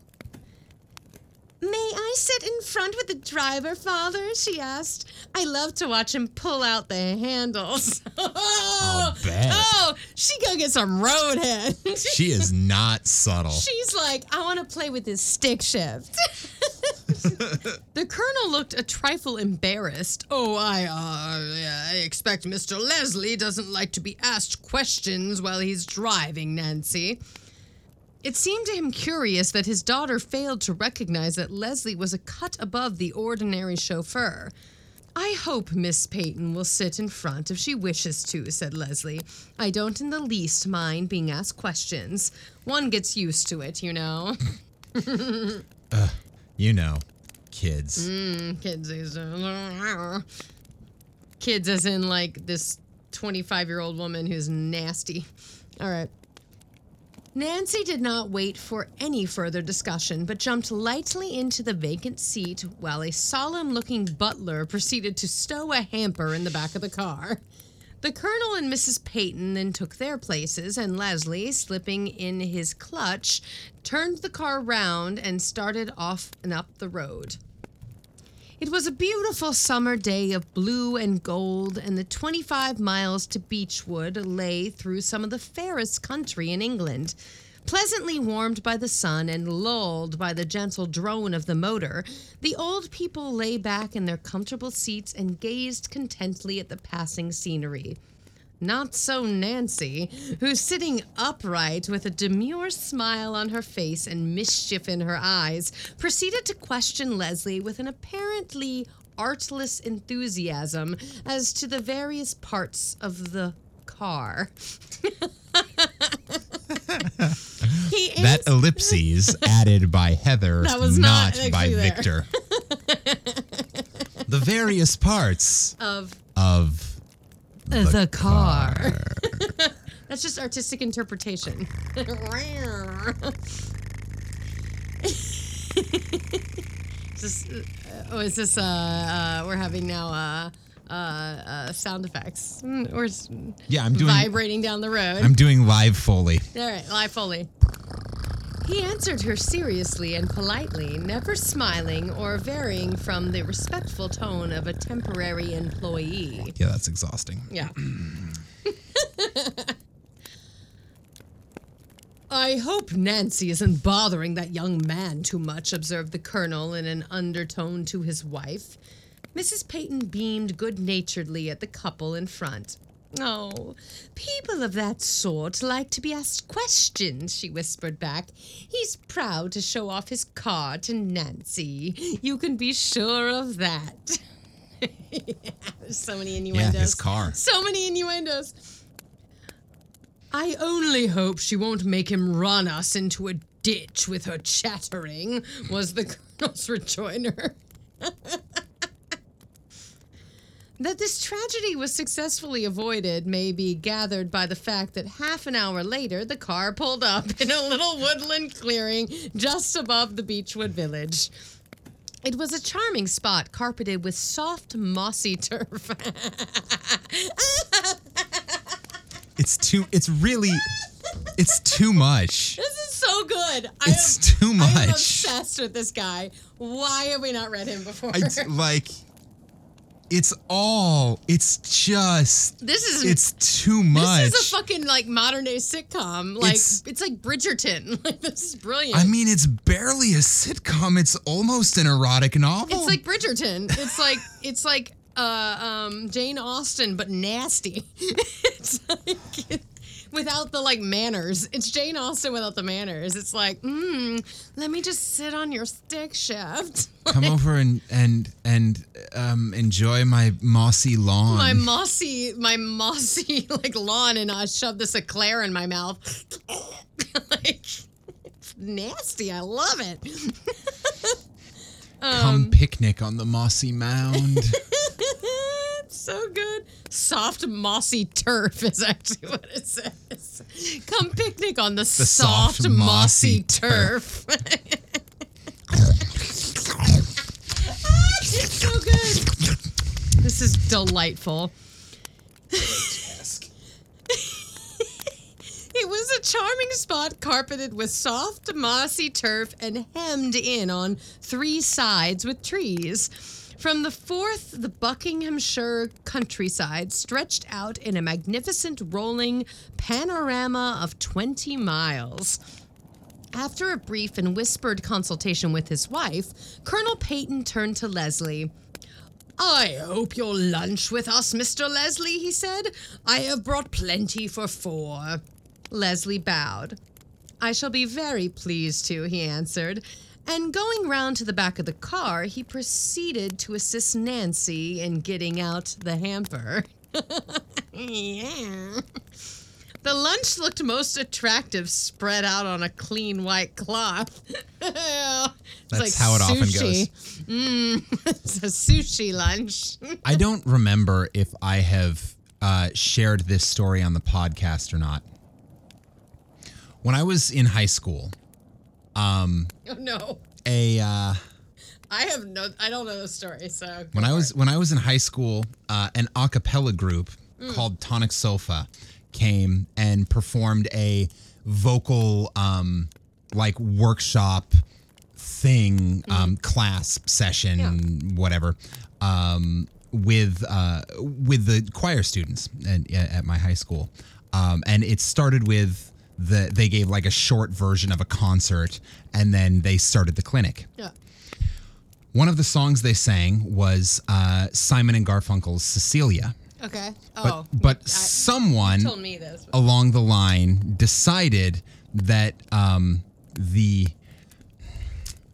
May I sit in front with the driver, father? she asked. I love to watch him pull out the handles. oh, oh, she go get some roadhead. She is not subtle. She's like, I want to play with this stick shift. the colonel looked a trifle embarrassed. Oh, I, uh, I expect Mr. Leslie doesn't like to be asked questions while he's driving, Nancy. It seemed to him curious that his daughter failed to recognize that Leslie was a cut above the ordinary chauffeur. I hope Miss Peyton will sit in front if she wishes to, said Leslie. I don't in the least mind being asked questions. One gets used to it, you know. You know, kids. Mm, kids these days. Kids, as in like this 25 year old woman who's nasty. All right. Nancy did not wait for any further discussion, but jumped lightly into the vacant seat while a solemn looking butler proceeded to stow a hamper in the back of the car. The colonel and Mrs. Peyton then took their places, and Leslie, slipping in his clutch, turned the car round and started off and up the road. It was a beautiful summer day of blue and gold, and the 25 miles to Beechwood lay through some of the fairest country in England. Pleasantly warmed by the sun and lulled by the gentle drone of the motor, the old people lay back in their comfortable seats and gazed contently at the passing scenery. Not so Nancy, who sitting upright with a demure smile on her face and mischief in her eyes, proceeded to question Leslie with an apparently artless enthusiasm as to the various parts of the car. he That ellipses added by Heather, That was not by there. Victor. the various parts of of the, car. That's just artistic interpretation. is this, uh, oh, is this, uh, uh, we're having now, uh, uh, uh, sound effects. Mm, Or s- Yeah, I'm doing vibrating down the road. I'm doing live foley. All right, live Foley. He answered her seriously and politely, never smiling or varying from the respectful tone of a temporary employee. Yeah, that's exhausting. Yeah. I hope Nancy isn't bothering that young man too much, observed the colonel in an undertone to his wife. Mrs. Peyton beamed good naturedly at the couple in front. Oh, people of that sort like to be asked questions, she whispered back. He's proud to show off his car to Nancy. You can be sure of that. There's so many innuendos. Yeah, his car. So many innuendos. I only hope she won't make him run us into a ditch with her chattering, was the colonel's rejoinder. That this tragedy was successfully avoided may be gathered by the fact that half an hour later, the car pulled up in a little woodland clearing just above the Beechwood village. It was a charming spot carpeted with soft, mossy turf. It's too it's really it's too much. This is so good. I It's am, too much. obsessed with this guy. Why have we not read him before? I like it's all it's just this is it's too much. This is a fucking like modern day sitcom. Like It's- it's, like Bridgerton. Like this is brilliant. I mean, it's barely a sitcom. It's almost an erotic novel. it's like Bridgerton. It's like it's like uh um Jane Austen but nasty. it's like without the like manners. It's Jane Austen without the manners. It's like, mm, let me just sit on your stick shaft. come over and and and um, enjoy my mossy lawn. my mossy my mossy like lawn and I shove this eclair in my mouth. like it's nasty. I love it. come picnic on the mossy mound. It's so good. Soft mossy turf is actually what it says. Come picnic on the, soft, soft, mossy, mossy turf. Ah, it's so good. This is delightful. It was a charming spot carpeted with soft, mossy turf and hemmed in on three sides with trees. From the fourth, the Buckinghamshire countryside stretched out in a magnificent rolling panorama of 20 miles. After a brief and whispered consultation with his wife, Colonel Peyton turned to Leslie. I hope you'll lunch with us, Mr. Leslie, he said. I have brought plenty for four. Leslie bowed. I shall be very pleased to, he answered. And going round to the back of the car, he proceeded to assist Nancy in getting out the hamper. yeah. The lunch looked most attractive spread out on a clean white cloth. That's how it often sushi. Mm, it's a sushi lunch. I don't remember if I have uh, shared this story on the podcast or not. When I was in high school, oh no. a uh, I have no I don't know the story, so when I was it. when I was in high school, uh, an a cappella group called Tonic Sol-fa came and performed a vocal um, like workshop thing, um, class session, whatever, um, with uh, with the choir students at, at my high school, um, and it started with the they gave like a short version of a concert, and then they started the clinic. Yeah. One of the songs they sang was uh, Simon and Garfunkel's Cecilia. Okay. But, Oh. but I- someone told me this. along the line decided that um, the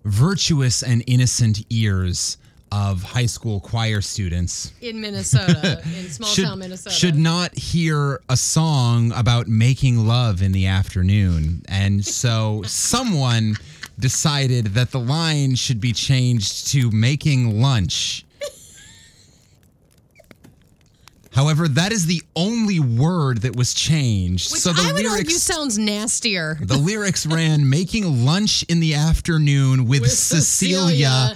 virtuous and innocent ears of high school choir students In Minnesota, in small should, town Minnesota. should not hear a song about making love in the afternoon. And so someone decided that the line should be changed to making lunch However, that is the only word that was changed. Which so the I would lyrics argue sounds nastier. the lyrics ran making lunch in the afternoon with, With Cecilia, Cecilia.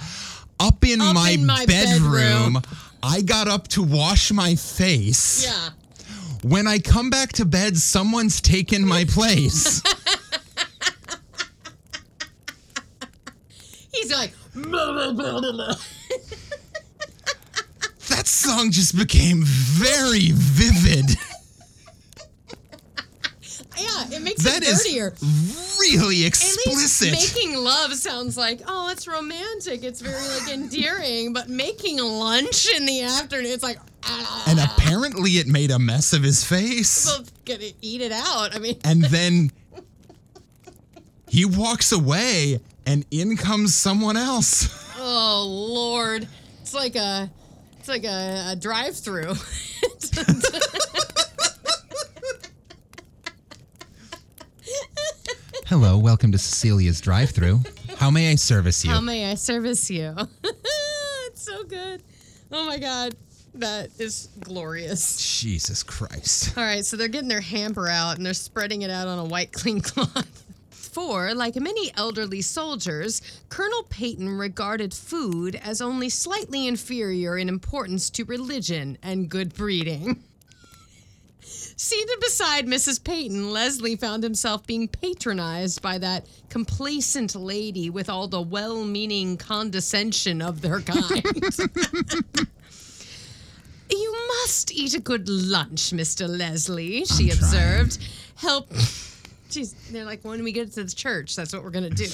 Up in, Up my, in my bedroom. bedroom. I got up to wash my face. Yeah. When I come back to bed, someone's taken my place. He's like, that song just became very vivid. yeah, it makes That it is dirtier. really At explicit. least making love sounds like, oh, it's romantic. It's very like endearing. But making lunch in the afternoon, it's like, ah, and apparently it made a mess of his face. so gonna eat it out. I mean, And then he walks away and in comes someone else. oh lord, it's like a, it's like a, a drive-through. Hello, welcome to Cecilia's drive through. How may I service you? How may I service you? it's so good. Oh my god, that is glorious. Jesus Christ. All right, so they're getting their hamper out and they're spreading it out on a white clean cloth. For, like many elderly soldiers, Colonel Peyton regarded food as only slightly inferior in importance to religion and good breeding. Seated beside Mrs. Peyton, Leslie found himself being patronized by that complacent lady with all the well meaning condescension of their kind. You must eat a good lunch, Mr. Leslie, she I'm trying. observed. Help. Jeez, they're like, when we get to the church, that's what we're going to do.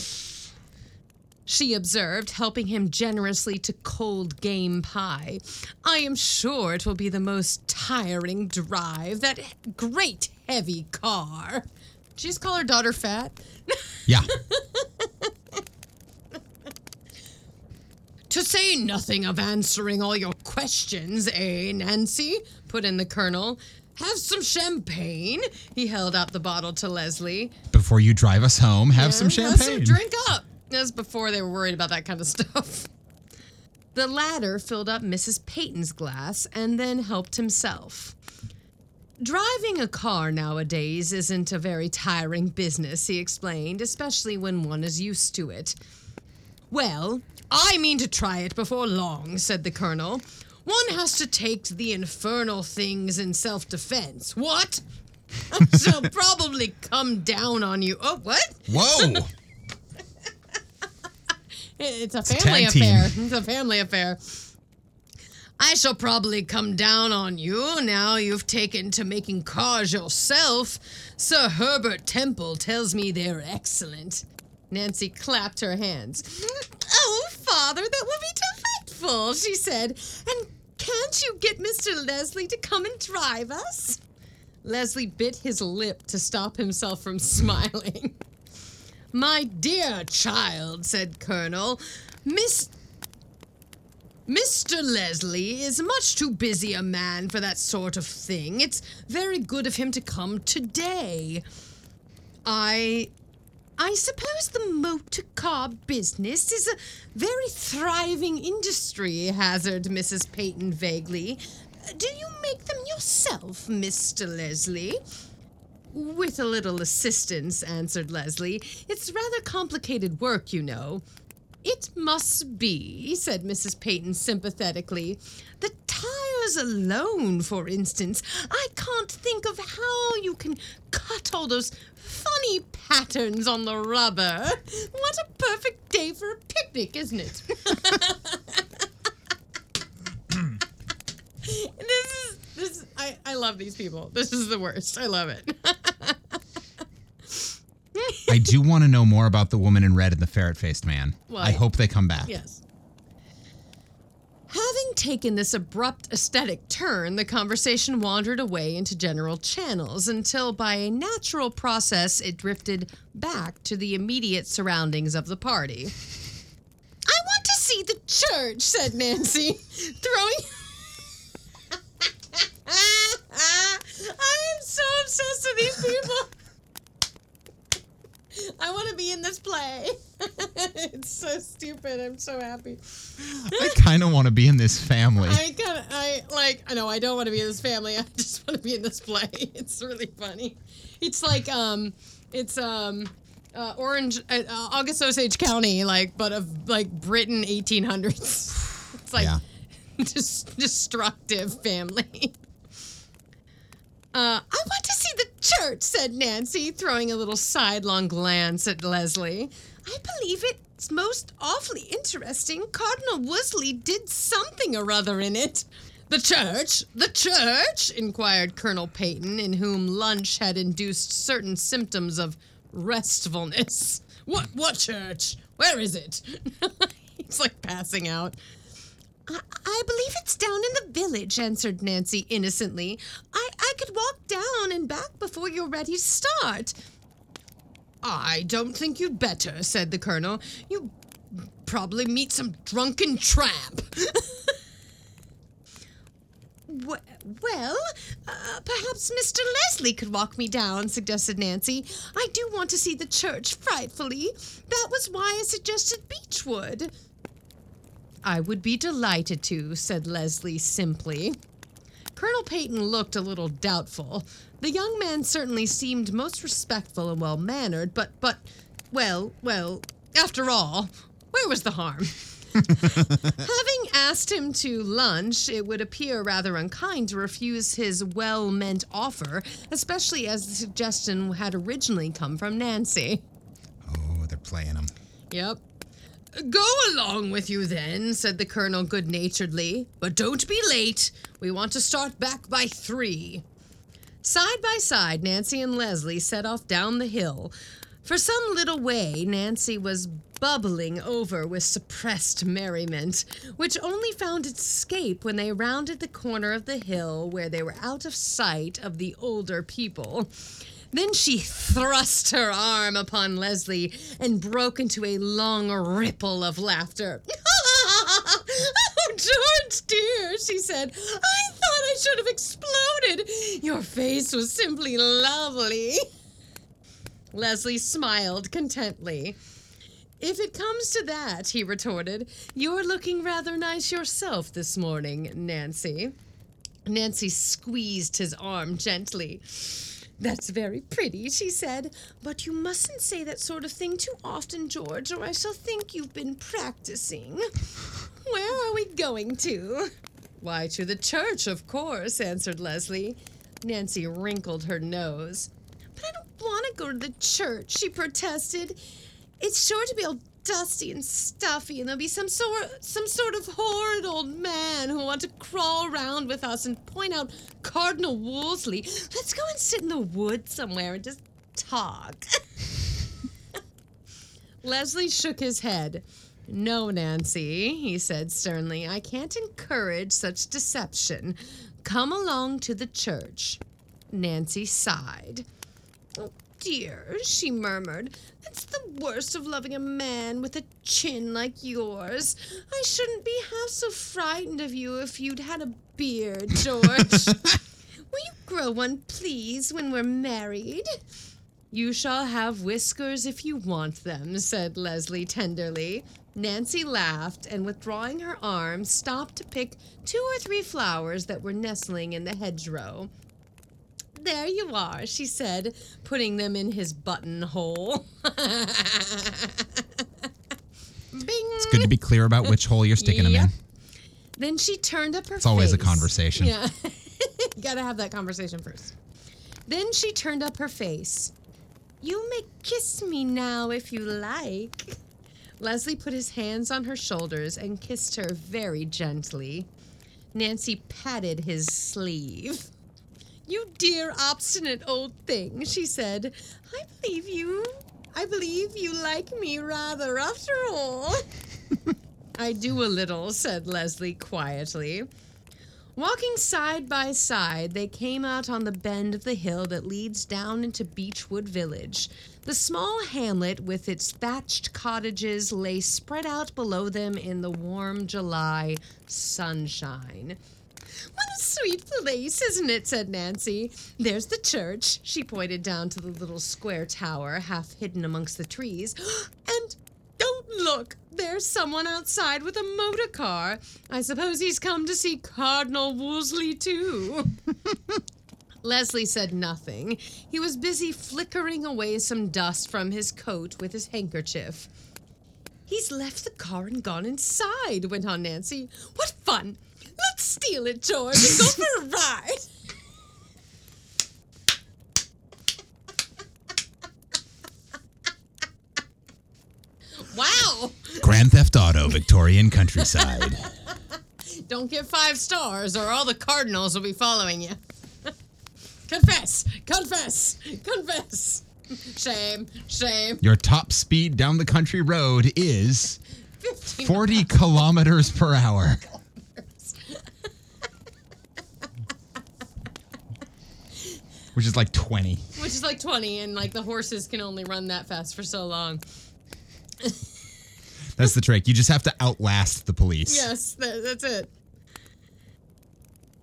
She observed, helping him generously to cold game pie. I am sure it will be the most tiring drive. That great heavy car. Did you just call her daughter fat? Yeah. To say nothing of answering all your questions, eh, Nancy? Put in the colonel. Have some champagne. He held out the bottle to Leslie. Before you drive us home, have some champagne. drink up. That's before they were worried about that kind of stuff. The latter filled up Mrs. Peyton's glass and then helped himself. Driving a car nowadays isn't a very tiring business, he explained, especially when one is used to it. Well, I mean to try it before long, said the colonel. One has to take the infernal things in self defense. What? I shall probably come down on you. Oh, what? Whoa. It's a a family tag team. affair. It's a family affair. I shall probably come down on you now you've taken to making cars yourself. Sir Herbert Temple tells me they're excellent. Nancy clapped her hands. Oh, father, that will be delightful, she said. And can't you get Mr. Leslie to come and drive us? Leslie bit his lip to stop himself from smiling. My dear child, said Colonel, Miss. Mr. Leslie is much too busy a man for that sort of thing. It's very good of him to come today. I. I suppose the motor car business is a very thriving industry, hazarded Mrs. Peyton vaguely. Do you make them yourself, Mr. Leslie? With a little assistance, answered Leslie. It's rather complicated work, you know. It must be, said Mrs. Peyton sympathetically. The tires alone, for instance. I can't think of how you can cut all those funny patterns on the rubber. What a perfect day for a picnic, isn't it? this I, I love these people. This is the worst. I love it. I do want to know more about the woman in red and the ferret faced man. What? I hope they come back. Yes. Having taken this abrupt aesthetic turn, the conversation wandered away into general channels until, by a natural process, it drifted back to the immediate surroundings of the party. I want to see the church, said Nancy, throwing. I am so obsessed with these people. I want to be in this play. it's so stupid. I'm so happy. I kind of want to be in this family. I kind of, I like, I know I don't want to be in this family. I just want to be in this play. It's really funny. It's like, um, it's, um, uh, Orange, uh, uh, August Osage County, like, but of like Britain 1800s. It's like Yeah. just destructive family. Uh, I want to see the church, said Nancy, throwing a little sidelong glance at Leslie. I believe it's most awfully interesting. Cardinal Wolsey did something or other in it. The church? The church? inquired Colonel Peyton, in whom lunch had induced certain symptoms of restfulness. What what church? Where is it? He's like passing out. I, I believe it's down in the village, answered Nancy innocently. I, could walk down and back before you're ready to start. I don't think you'd better, said the colonel. You probably meet some drunken tramp. Well, uh, perhaps Mr. Leslie could walk me down, suggested Nancy. I do want to see the church frightfully. That was why I suggested Beechwood. I would be delighted to, said Leslie simply. Colonel Peyton looked a little doubtful. The young man certainly seemed most respectful and well mannered, but, but, well, well, after all, where was the harm? Having asked him to lunch, it would appear rather unkind to refuse his well meant offer, especially as the suggestion had originally come from Nancy. oh, they're playing them. Yep. Go along with you then, said the colonel good naturedly. But don't be late. We want to start back by three. Side by side, Nancy and Leslie set off down the hill. For some little way, Nancy was bubbling over with suppressed merriment, which only found its escape when they rounded the corner of the hill where they were out of sight of the older people. Then she thrust her arm upon Leslie and broke into a long ripple of laughter. oh, George, dear, she said, I thought I should have exploded. Your face was simply lovely. Leslie smiled contently. If it comes to that, he retorted, you're looking rather nice yourself this morning, Nancy. Nancy squeezed his arm gently. That's very pretty, she said, but you mustn't say that sort of thing too often, George, or I shall think you've been practicing. Where are we going to? Why, to the church, of course, answered Leslie. Nancy wrinkled her nose. But I don't want to go to the church, she protested. It's sure to be all dusty and stuffy, and there'll be some sort, some sort of horrid old man who'll want to crawl around with us and point out Cardinal Wolsey. Let's go and sit in the woods somewhere and just talk. Leslie shook his head. No, Nancy, he said sternly. I can't encourage such deception. Come along to the church. Nancy sighed. Dear, she murmured. That's the worst of loving a man with a chin like yours. I shouldn't be half so frightened of you if you'd had a beard, George. Will you grow one, please, when we're married? You shall have whiskers if you want them, said Leslie tenderly. Nancy laughed and, withdrawing her arm, stopped to pick two or three flowers that were nestling in the hedgerow. There you are, she said, putting them in his buttonhole. Bing! It's good to be clear about which hole you're sticking them in. Then she turned up her It's always a conversation. Yeah. Gotta have that conversation first. Then she turned up her face. You may kiss me now if you like. Leslie put his hands on her shoulders and kissed her very gently. Nancy patted his sleeve. You dear obstinate old thing, she said. I believe you. I believe you like me rather after all. I do a little, said Leslie quietly. Walking side by side, they came out on the bend of the hill that leads down into Beechwood Village. The small hamlet with its thatched cottages lay spread out below them in the warm July sunshine. What a sweet place, isn't it? said Nancy. There's the church. She pointed down to the little square tower, half hidden amongst the trees. And don't look, there's someone outside with a motor car. I suppose he's come to see Cardinal Wolsey, too. Leslie said nothing. He was busy flickering away some dust from his coat with his handkerchief. He's left the car and gone inside, went on Nancy. What fun! Let's steal it, George, and go for a ride. wow! Grand Theft Auto, Victorian countryside. Don't get five stars, or all the cardinals will be following you. confess! Confess! Confess! Shame! Shame! Your top speed down the country road is 15 40 kilometers per hour. Which is like 20. Which is like 20, and like the horses can only run that fast for so long. That's the trick. You just have to outlast the police. Yes, that, that's it.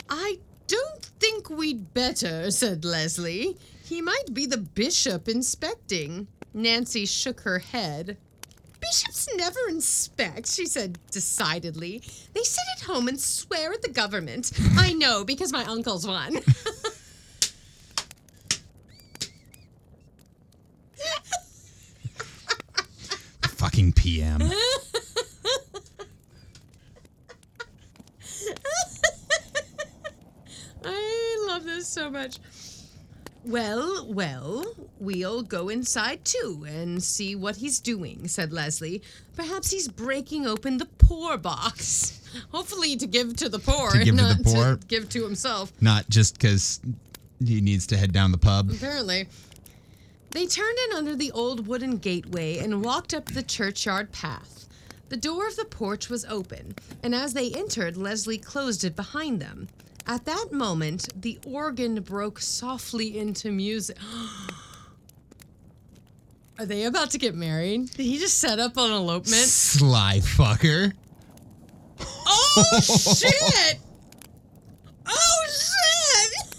I don't think we'd better, said Leslie. He might be the bishop inspecting. Nancy shook her head. Bishops never inspect, she said decidedly. They sit at home and swear at the government. I know, because my uncle's one. Fucking PM. I love this so much. Well, well, we'll go inside too and see what he's doing, said Leslie. Perhaps he's breaking open the poor box. Hopefully to give to the poor, To give and to not the poor? to give to himself. Not just because he needs to head down the pub. Apparently. They turned in under the old wooden gateway and walked up the churchyard path. The door of the porch was open, and as they entered, Leslie closed it behind them. At that moment, the organ broke softly into music. Are they about to get married? Did he just set up an elopement? Sly fucker. Oh shit! Oh shit!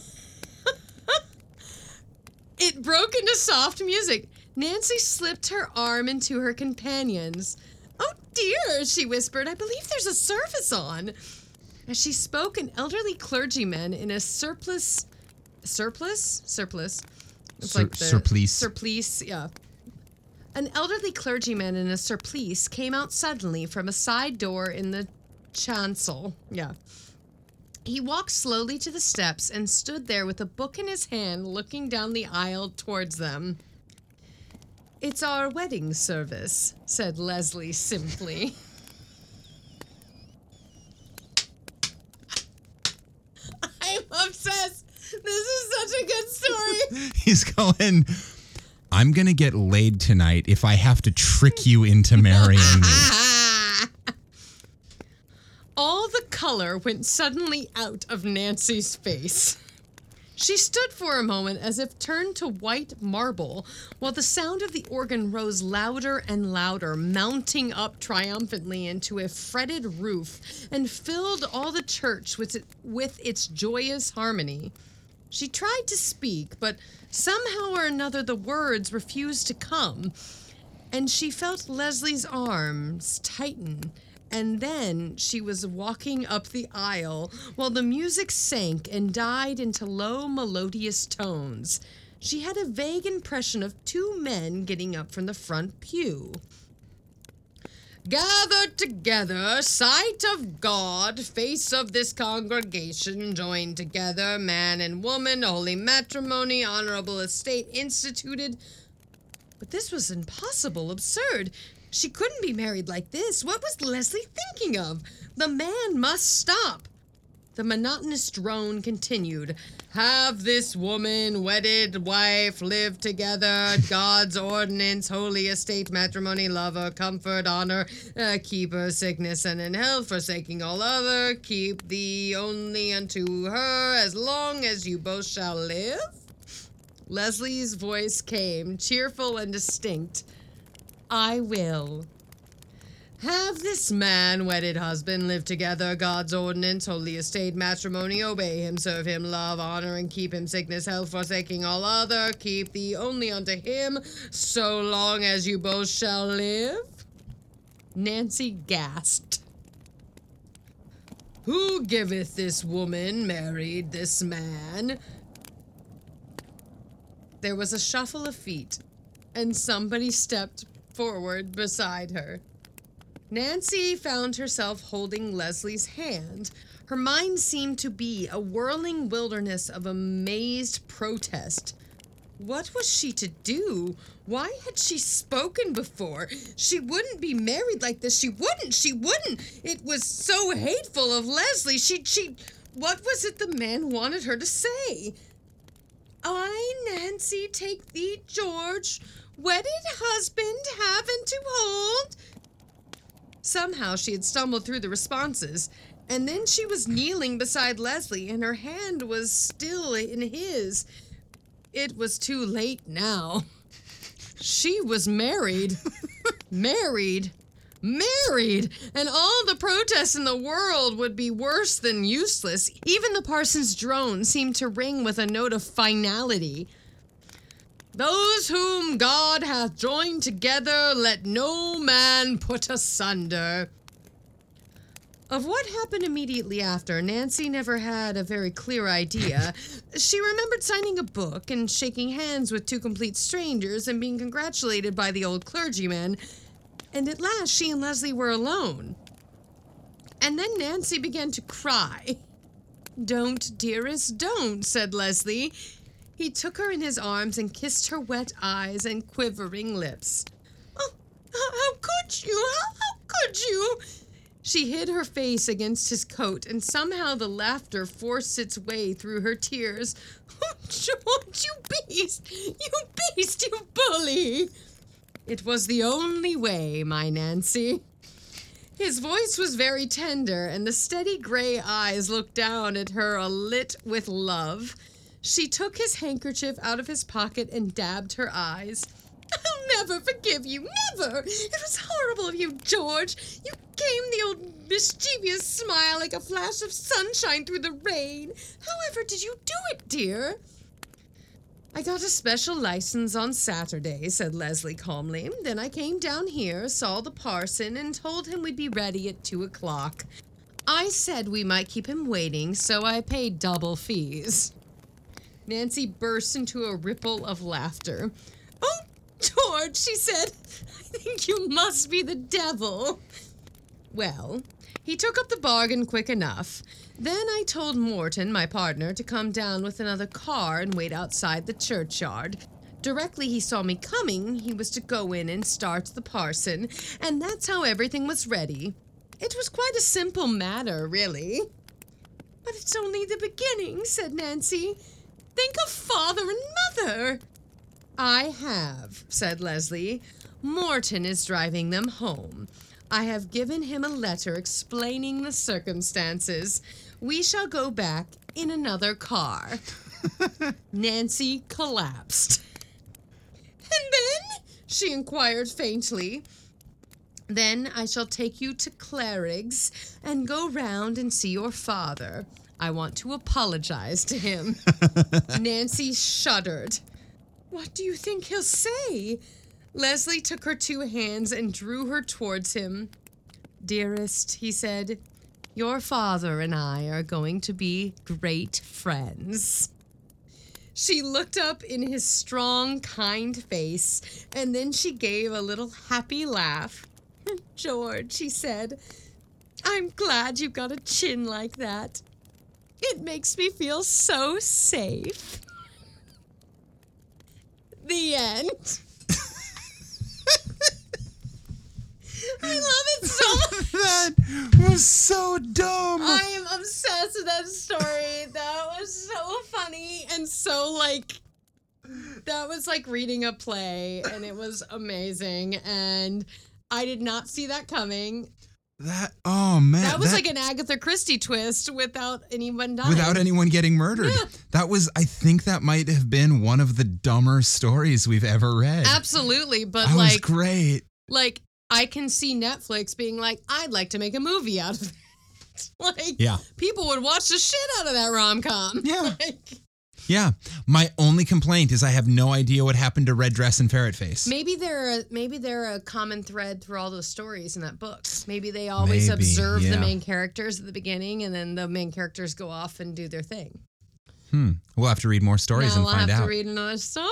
It broke into soft music. Nancy slipped her arm into her companion's. Oh dear, she whispered. I believe there's a service on. As she spoke, an elderly clergyman in a surplice. Surplice? Surplice. It's Sur- the surplice. Surplice, yeah. An elderly clergyman in a surplice came out suddenly from a side door in the chancel. Yeah. He walked slowly to the steps and stood there with a book in his hand, looking down the aisle towards them. It's our wedding service, said Leslie simply. I'm obsessed. This is such a good story. He's going, I'm going to get laid tonight if I have to trick you into marrying me. All the color went suddenly out of Nancy's face. She stood for a moment as if turned to white marble, while the sound of the organ rose louder and louder, mounting up triumphantly into a fretted roof and filled all the church with, it, with its joyous harmony. She tried to speak, but somehow or another the words refused to come, and she felt Leslie's arms tighten. And then she was walking up the aisle while the music sank and died into low, melodious tones. She had a vague impression of two men getting up from the front pew. Gathered together, sight of God, face of this congregation, joined together, man and woman, holy matrimony, honorable estate instituted. But this was impossible, absurd. She couldn't be married like this. What was Leslie thinking of? The man must stop. The monotonous drone continued. Have this woman, wedded wife, live together, God's ordinance, holy estate, matrimony, lover, comfort, honor, uh, keeper, sickness, and in health, forsaking all other, keep thee only unto her as long as you both shall live? Leslie's voice came, cheerful and distinct. I will. Have this man, wedded husband, live together, God's ordinance, holy estate, matrimony, obey him, serve him, love, honor, and keep him, sickness, health, forsaking all other, keep thee only unto him, so long as you both shall live? Nancy gasped. Who giveth this woman married this man? There was a shuffle of feet, and somebody stepped forward beside her. Nancy found herself holding Leslie's hand. Her mind seemed to be a whirling wilderness of amazed protest. What was she to do? Why had she spoken before? She wouldn't be married like this. She wouldn't. She wouldn't. It was so hateful of Leslie. She, she, what was it the man wanted her to say? I, Nancy, take thee, George, wedded husband, having to hold. Somehow she had stumbled through the responses, and then she was kneeling beside Leslie, and her hand was still in his. It was too late now. She was married. married. Married! And all the protests in the world would be worse than useless. Even the parson's drone seemed to ring with a note of finality. Those whom God hath joined together, let no man put asunder. Of what happened immediately after, Nancy never had a very clear idea. she remembered signing a book and shaking hands with two complete strangers and being congratulated by the old clergyman. And at last, she and Leslie were alone. And then Nancy began to cry. Don't, dearest, don't, said Leslie. He took her in his arms and kissed her wet eyes and quivering lips. Oh, how could you? How, could you? She hid her face against his coat, and somehow the laughter forced its way through her tears. Oh, George, you beast! You beast, you bully! It was the only way, my Nancy. His voice was very tender, and the steady gray eyes looked down at her alit with love. She took his handkerchief out of his pocket and dabbed her eyes. I'll never forgive you, never! It was horrible of you, George. You came the old mischievous smile like a flash of sunshine through the rain. However did you do it, dear? I got a special license on Saturday, said Leslie calmly. Then I came down here, saw the parson, and told him we'd be ready at two o'clock. I said we might keep him waiting, so I paid double fees. Nancy burst into a ripple of laughter. Oh, George, she said, I think you must be the devil. Well, he took up the bargain quick enough. Then I told Morton, my partner, to come down with another car and wait outside the churchyard. Directly he saw me coming, he was to go in and start the parson, and that's how everything was ready. It was quite a simple matter, really. But it's only the beginning, said Nancy. Think of father and mother. I have, said Leslie. Morton is driving them home. I have given him a letter explaining the circumstances. We shall go back in another car. Nancy collapsed. And then? she inquired faintly. Then I shall take you to Claridge's and go round and see your father. I want to apologize to him. Nancy shuddered. What do you think he'll say? Leslie took her two hands and drew her towards him. Dearest, he said, your father and I are going to be great friends. She looked up in his strong, kind face, and then she gave a little happy laugh. George, she said, I'm glad you've got a chin like that. It makes me feel so safe. The end. I love it so much. that was so dumb. I am obsessed with that story. That was so funny and so like that was like reading a play and it was amazing and I did not see that coming. That oh man, That was like an Agatha Christie twist without anyone dying. without anyone getting murdered. Yeah. That was I think that might have been one of the dumber stories we've ever read. Absolutely, but That was like great. like I can see Netflix being like, I'd like to make a movie out of it. like, Yeah. people would watch the shit out of that rom com. Yeah. Like, Yeah. My only complaint is I have no idea what happened to Red Dress and Ferret Face. maybe they're a, maybe they're a common thread through all those stories in that book. Maybe they always Maybe, observe yeah. the main characters at the beginning, and then the main characters go off and do their thing. Hmm. We'll have to read more stories now and we'll find have out. to read another story.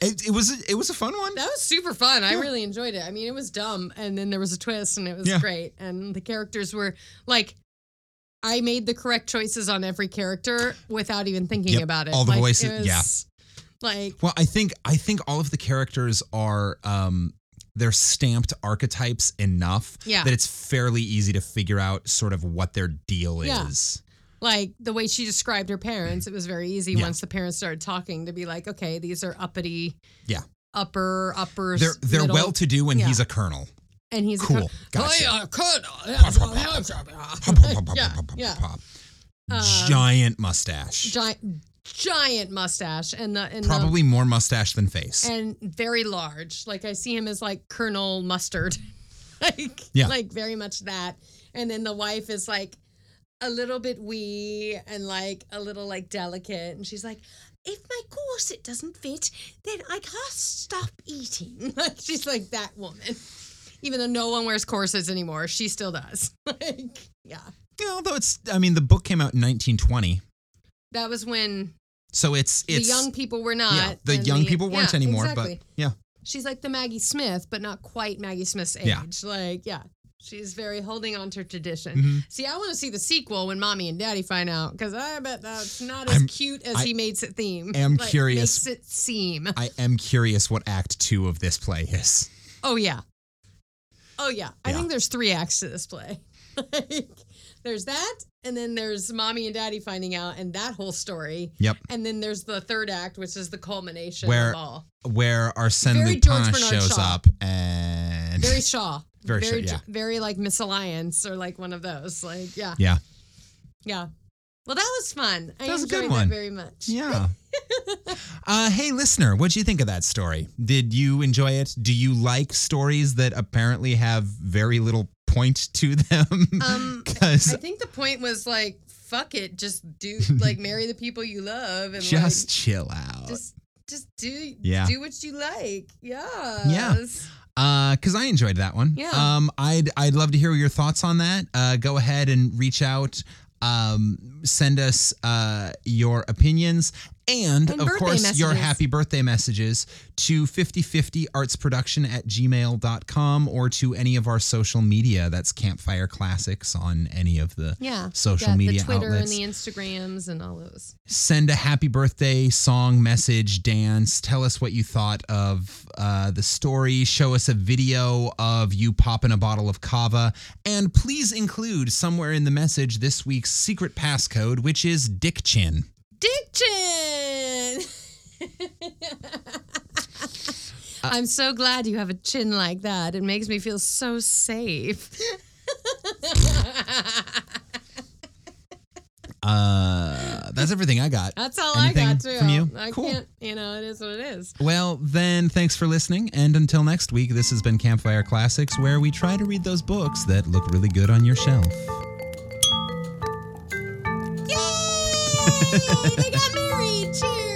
It, it was a, it was a fun one. That was super fun. I really enjoyed it. I mean, it was dumb, and then there was a twist, and it was Yeah. great. And the characters were like, I made the correct choices on every character without even thinking Yep, about it. all the Like, voices- was, yeah. Like, Well, I think I think all of the characters are um they're stamped archetypes enough Yeah. that it's fairly easy to figure out sort of what their deal Yeah. is. like the way she described her parents, it was very easy Yeah. once the parents started talking to be like, okay, these are uppity, Yeah. upper, upper. They're they're well to do and Yeah. he's a colonel. And he's Cool. a co- Gotcha. Oh, yeah, colonel. yeah, yeah. Um, Giant mustache. giant, giant mustache, and the and the, Probably more mustache than face. and very large. Like I see him as like Colonel Mustard, like Yeah. like very much that. And then the wife is like a little bit wee and like a little like delicate, and she's like. If my corset doesn't fit, then I can't stop eating. Like she's like that woman. Even though no one wears corsets anymore, she still does. like, yeah. Yeah, although it's I mean the book came out in 1920. That was when So it's it's the young people were not. yeah, the young people weren't yeah, anymore, exactly. but yeah. she's like the Maggie Smith, but not quite Maggie Smith's age. Yeah. Like, yeah, she's very holding on to tradition. Mhm. See, I want to see the sequel when mommy and daddy find out because I bet that's not as I'm- cute as I he makes it theme. am Like, curious. Makes it seem. I am curious what act 2 of this play is. Oh yeah. Oh yeah. I Yeah. think there's three acts to this play. like, there's that, and then there's mommy and daddy finding out, and that whole story. Yep. And then there's the third act, which is the culmination Where- of all. Where Arsène Very Lupin shows Shaw. up and Very Shaw. Very Shaw, very, yeah. very like misalliance or like one of those. Like, yeah. Yeah. Yeah. Well, that was fun. I That was a enjoyed good that one. very much. Yeah. uh, hey, listener, what do you think of that story? Did you enjoy it? Do you like stories that apparently have very little point to them? Um, Because I think the point was like, fuck it, just do like marry the people you love and just like chill out. just just do Yeah. do what you like. Yes. Uh, because I enjoyed that one. Yeah. Um, I'd I'd love to hear your thoughts on that. Uh, go ahead and reach out. Um, send us uh your opinions and, And of course your happy birthday messages to 5050artsproduction at gmail.com or to any of our social media. That's Campfire Classics on any of the Yeah. social Got media the Twitter outlets. and the Instagrams and all those. send a happy birthday song message dance tell us what you thought of uh, the story show us a video of you popping a bottle of cava and please include somewhere in the message this week's secret passcode which is dick chin Dick chin. I'm so glad you have a chin like that. It makes me feel so safe. uh, that's everything i got That's all Anything I got too. from you? I Cool. can't, you know, it is what it is. well then thanks for listening and until next week this has been campfire classics where we try to read those books that look really good on your shelf they got married. Cheers.